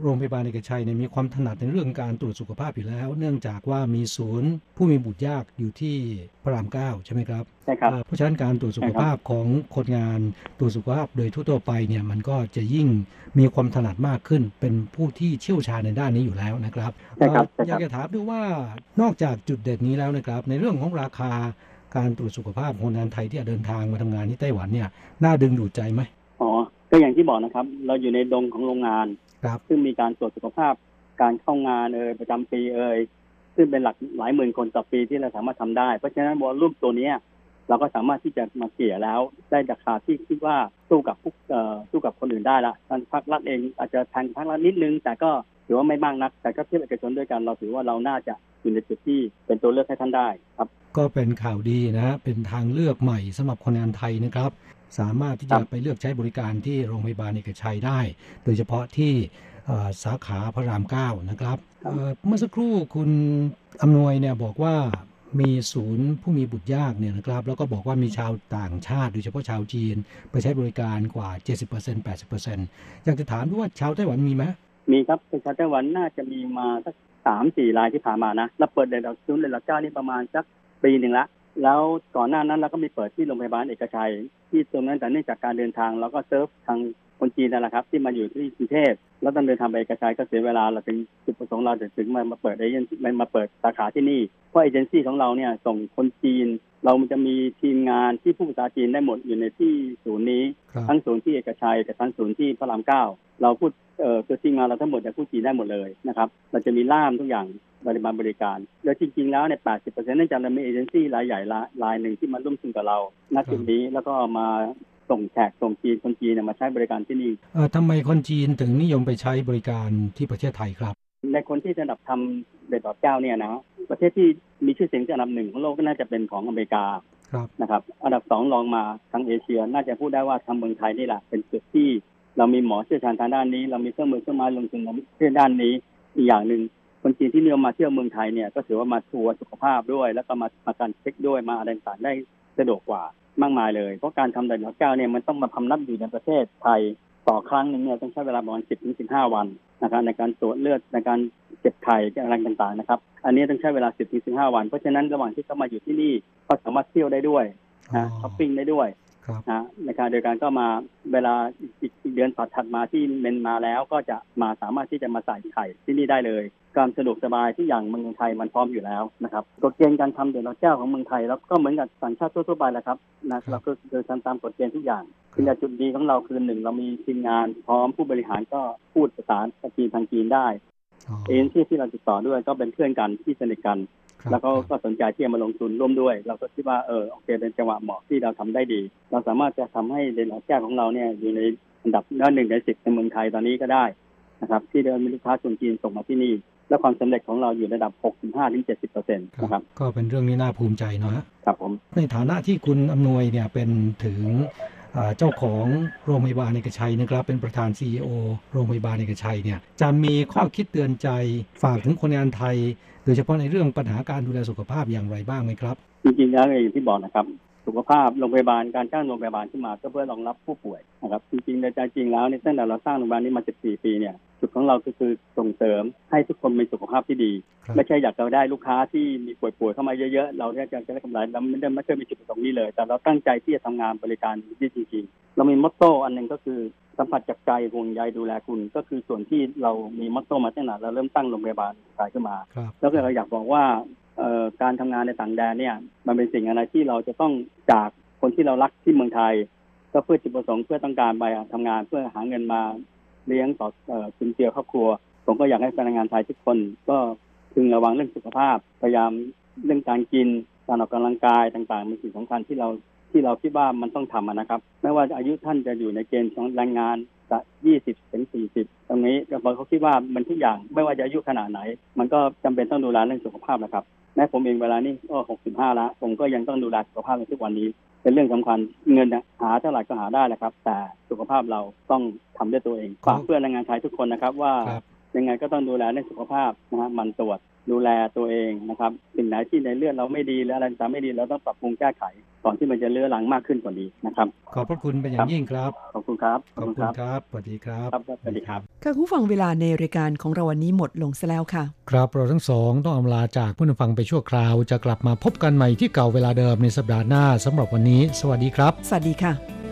โรงพยาบาลเอกชัยเนี่ยมีความถนัดในเรื่องการตรวจสุขภาพอยู่แล้ว เนื่องจากว่ามีศูนย์ผู้มีบุตรยากอยู่ที่พระรามเก้าใช่ไหมครับใช่ครับ เพราะฉะนั้นการตรวจสุขภาพของคนงานตรวจสุขภาพโดยทั่วไปเนี่ยมันก็จะยิ่งมีความถนัดมากขึ้น เป็นผู้ที่เชี่ยวชาญในด้านนี้อยู่แล้วนะครับอยากจะถามด้วยว่านอกจากจุดเด่นนี้แล้วนะครับ ในเรื่องของราคาการตรวจสุขภาพคนงานไทยที่จะเดินทางมาทำงานที่ไต้หวันเนี่ยน่าดึงดูดใจไหมอ๋อก็อย่างที่บอกนะครับ เราอยู่ในดงของโรงงานครับ ซึ่งมีการตรวจสุขภาพการเข้างานเอ่ยประจำปีเอ่ยซึ่งเป็นหลักหลายหมื่นคนต่อปีที่เราสามารถทำได้ เพราะฉะนั้นวอลลุ่มตัวเนี้ยเราก็สามารถที่จะมาเกี่ยแล้ว ได้ราคาที่คิดว่าสู้กับพวกสู้กับคนอื่นได้ละทางภาครัฐเองอาจจะแพงภาครัฐนิดนึง แต่ก็ถือว่าไม่มากนัก แต่ก็เทียบเอกชนด้วยกัน เราถือว่าเราน่าจะอยู่ในจุดที่เป็นตัวเลือกให้ท่านได้ครับ ก็เป็นข่าวดีนะฮะเป็นทางเลือกใหม่สำหรับคนงานไทยนะครับ สามารถที่จะไปเลือกใช้บริการที่โรงพยาบาลเอกชัยได้ โดยเฉพาะที่สาขาพระรามเก้านะครับเมื่อสักครู่คุณอำนวยเนี่ยบอกว่ามีศูนย์ผู้มีบุตรยากเนี่ยนะครับแล้วก็บอกว่ามีชาวต่างชาติโดยเฉพาะชาวจีน ไปใช้บริการกว่า 70% 80%อยากจะถามด้วยว่าชาวไต้หวันมีไหมมีครับประชาชนไต้หวันน่าจะมีมาสักสามสี่รายที่ผ่านมานะแล้วเปิดเด็กหลอดศูนย์เด็กหลอดแก้วนี่ประมาณสักปีหนึ่งละ แล้วก่อนหน้านั้นเราก็มีเปิดที่โรงพยาบาลเอกชัย ที่ตรงนั้นแต่เนื่องจากการเดินทางเราก็เซิร์ฟทางคนจีนนั่นแหละครับ ที่มาอยู่ที่กรุงเทพแล้วต้องเดินทางไปเอกชัยก็เสียเวลาเราถึงจุดประสงค์เราจะถึงมามาเปิดเอเจนซี่มาเปิดสาขาที่นี่เพราะเอเจนซี่ของเราเนี่ยส่งคนจีน เรามันจะมีทีมงานที่พูดภาษาจีนได้หมดอยู่ในที่ศูนย์นี้ครับทั้งศูนย์ที่เอกชัยกับทั้งศูนย์ที่พระรามเก้าเราพูดเอ่อตัวทีมงานเราทั้งหมดจะพูดจีนได้หมดเลยนะครับเราจะมีล่ามทุกอย่างบริมาบริการแล้วจริง ๆ แล้วเนี่ย 80%เนื่องจากเรามีเอเจนซี่รายใหญ่ละรายหนึ่งที่มาร่วมทุนกับเราณจุดนี้แล้วก็มาส่งแขกส่งจีนคนจีนเนี่ยมาใช้บริการที่นี่เอ่อทำไมคนจีนถึงนิยมไปใช้บริการที่ประเทศไทยครับ ในคนที่ระดับททำเด็กหลอดแก้วเนี่ยนะ ประเทศที่มีชื่อเสียงอันดับหนึ่งของโลกก็น่าจะเป็นของอเมริกาครับนะครับ อันดับสองรองมาทางเอเชีย น่าจะพูดได้ว่าทางเมืองไทยนี่แหละเป็นจุดที่เรามีหมอเชี่ยวชาญทางด้านนี้ เรามีเครื่องมือเครื่องไม้ลงทุนเรื่องด้านนี้อีกอย่างหนึ่งคนจีนที่นิยมมาเที่ยวเมืองไทยเนี่ยก็ถือว่ามาทัวร์สุขภาพด้วย แล้วก็มาทำการเช็คด้วยมาอะไรต่างๆได้สะดวกกว่ามากมายเลย เพราะการทำเด็กหลอดแก้วเนี่ยมันต้องมาพำนักอยู่ในประเทศไทย ต่อครั้งหนึ่งเนี่ยต้องใช้เวลาประมาณ10ถึง15วันนะครับในการตรวจเลือดในการเก็บไข่อะไรต่างๆนะครับ อันนี้ต้องใช้เวลา10ถึง15วัน เพราะฉะนั้นระหว่างที่เขามาอยู่ที่นี่เขาสามารถเที่ยวได้ด้วยนะช้อปปิ้งได้ด้วยครับ นะในการเดียวกันก็มาเวลาอีกอีกเดือนถัดมาที่เมนมาแล้วก็จะมาสามารถที่จะมาใส่ไข่ที่นี่ได้เลยความสะดวกสบายที่อย่างเมืองไทยมันพร้อมอยู่แล้วนะครับกฎเกณฑ์การทำเดือดร้อนแก้วของเมืองไทยแล้วก็เหมือนกับต่างชาติทั่วๆไปแหละครับนะเราก็เดินตามตามกฎเกณฑ์ทุกอย่างคือจุดดีของเราคือหนึ่งเรามีทีมงานพร้อมผู้บริหารก็พูดภาษาจีนทางจีนได้เอเจนซี่ที่เราติดต่อด้วยก็เป็นเพื่อนกันที่สนิทกัน แล้วเขาก็สนใจที่จะมาลงทุนร่วมด้วย เราก็คิดว่าเออโอเคเป็นจังหวะเหมาะที่เราทำได้ดี เราสามารถจะทำให้เดนอแก้วของเราเนี่ยอยู่ในอันดับหนึ่งในสิบในเมืองไทยตอนนี้ก็ได้นะครับที่เดินมีลูกค้าชนจีนส่งมาที่นี่ และความสำเร็จของเราอยู่ในระดับ 65ถึง70เปอร์เซ็นต์นะครับก็เป็นเรื่องนี้น่าภูมิใจเนาะครับผมในฐานะที่คุณอำนวยเนี่ยเป็นถึงอ่า เจ้าของโรงพยาบาลเอกชัยนะครับ เป็นประธาน CEO โรงพยาบาลเอกชัยเนี่ยจะมีข้อคิดเตือนใจฝากถึงคนงานไทย โดยเฉพาะในเรื่องปัญหาการดูแลสุขภาพอย่างไรบ้างไหมครับ จริงๆแล้วอย่างที่บอกนะครับ สุขภาพโรงพยาบาลการสร้างโรงพยาบาลขึ้นมาก็เพื่อรองรับผู้ป่วยนะครับจริงๆในใจจริงแล้วเนี่ยตั้งแต่เราสร้างโรงพยาบาลนี้มา 14 ปีเนี่ยจุดของเราก็คือส่งเสริมให้ทุกคนมีสุขภาพที่ดี ไม่ใช่อยากจะได้ลูกค้าที่มีป่วยๆเข้ามาเยอะๆ เราเนี่ยจะได้กำไรเราไม่ได้ไม่เคยมีจุดประสงค์นี้เลย แต่เราตั้งใจที่จะทำงานบริการที่จริงๆ เรามีมอตโต้อันหนึ่งก็คือสัมผัสจากใจห่วงใยดูแลคุณ ก็คือส่วนที่เรามีมอตโต้มาตั้งแต่เราเริ่มตั้งโรงพยาบาลขายขึ้นมาครับแล้วก็เราอยากบอกว่าเอ่อ การทำงานในต่างแดนเนี่ย มันเป็นสิ่งอะไรที่เราจะต้องจากคนที่เรารักที่เมืองไทย ก็เพื่อจุดประสงค์เพื่อต้องการไปทำงานเพื่อหาเงินมาเลี้ยงต่ออ่อจุนเจือครอบครัว ผมก็อยากให้พนักงานไทยทุกคนก็พึงระวังเรื่องสุขภาพ พยายามเรื่องการกินการออกกำลังกายต่างๆเป็นสิ่งสำคัญที่เราที่เราคิดว่ามันต้องทำนะครับ ไม่ว่าอายุท่านจะอยู่ในเกณฑ์ของแรงงานจะ20ถึง40ตรงนี้ก็เขาคิดว่ามันทุกอย่างไม่ว่าจะอายุขนาดไหน มันก็จำเป็นต้องดูแลเรื่องสุขภาพนะครับ แม้ผมเองเวลานี้ก็65แล้วผมก็ยังต้องดูแลสุขภาพในทุกวันนี้ เป็นเรื่องสำคัญเงินนะหาเท่าไหร่ก็หาได้แหละครับ แต่สุขภาพเราต้องทำด้วยตัวเองฝากเพื่อนแรงงานไทยทุกคนนะครับ ว่ายังไงก็ต้องดูแลเรื่องสุขภาพนะฮะหมันตรวจ ดูแลตัวเองนะครับสิ่งไหนที่ในเลือดเราไม่ดีและอะไรต่างๆไม่ดีเราต้องปรับปรุงแก้ไขก่อนที่มันจะเลื้อรังมากขึ้นกว่านี้นะครับ ขอบพระคุณเป็นอย่างยิ่งครับ ขอบคุณครับ ขอบคุณครับ สวัสดีครับครับสวัสดีครับค่ะคุณผู้ฟังเวลาในรายการของเราวันนี้หมดลงซะแล้วค่ะ ครับเราทั้งสองต้องอำลาจากผู้นฟังไปชั่วคราว จะกลับมาพบกันใหม่ที่เก่าเวลาเดิมในสัปดาห์หน้าสำหรับวันนี้ สวัสดีครับ สวัสดีค่ะ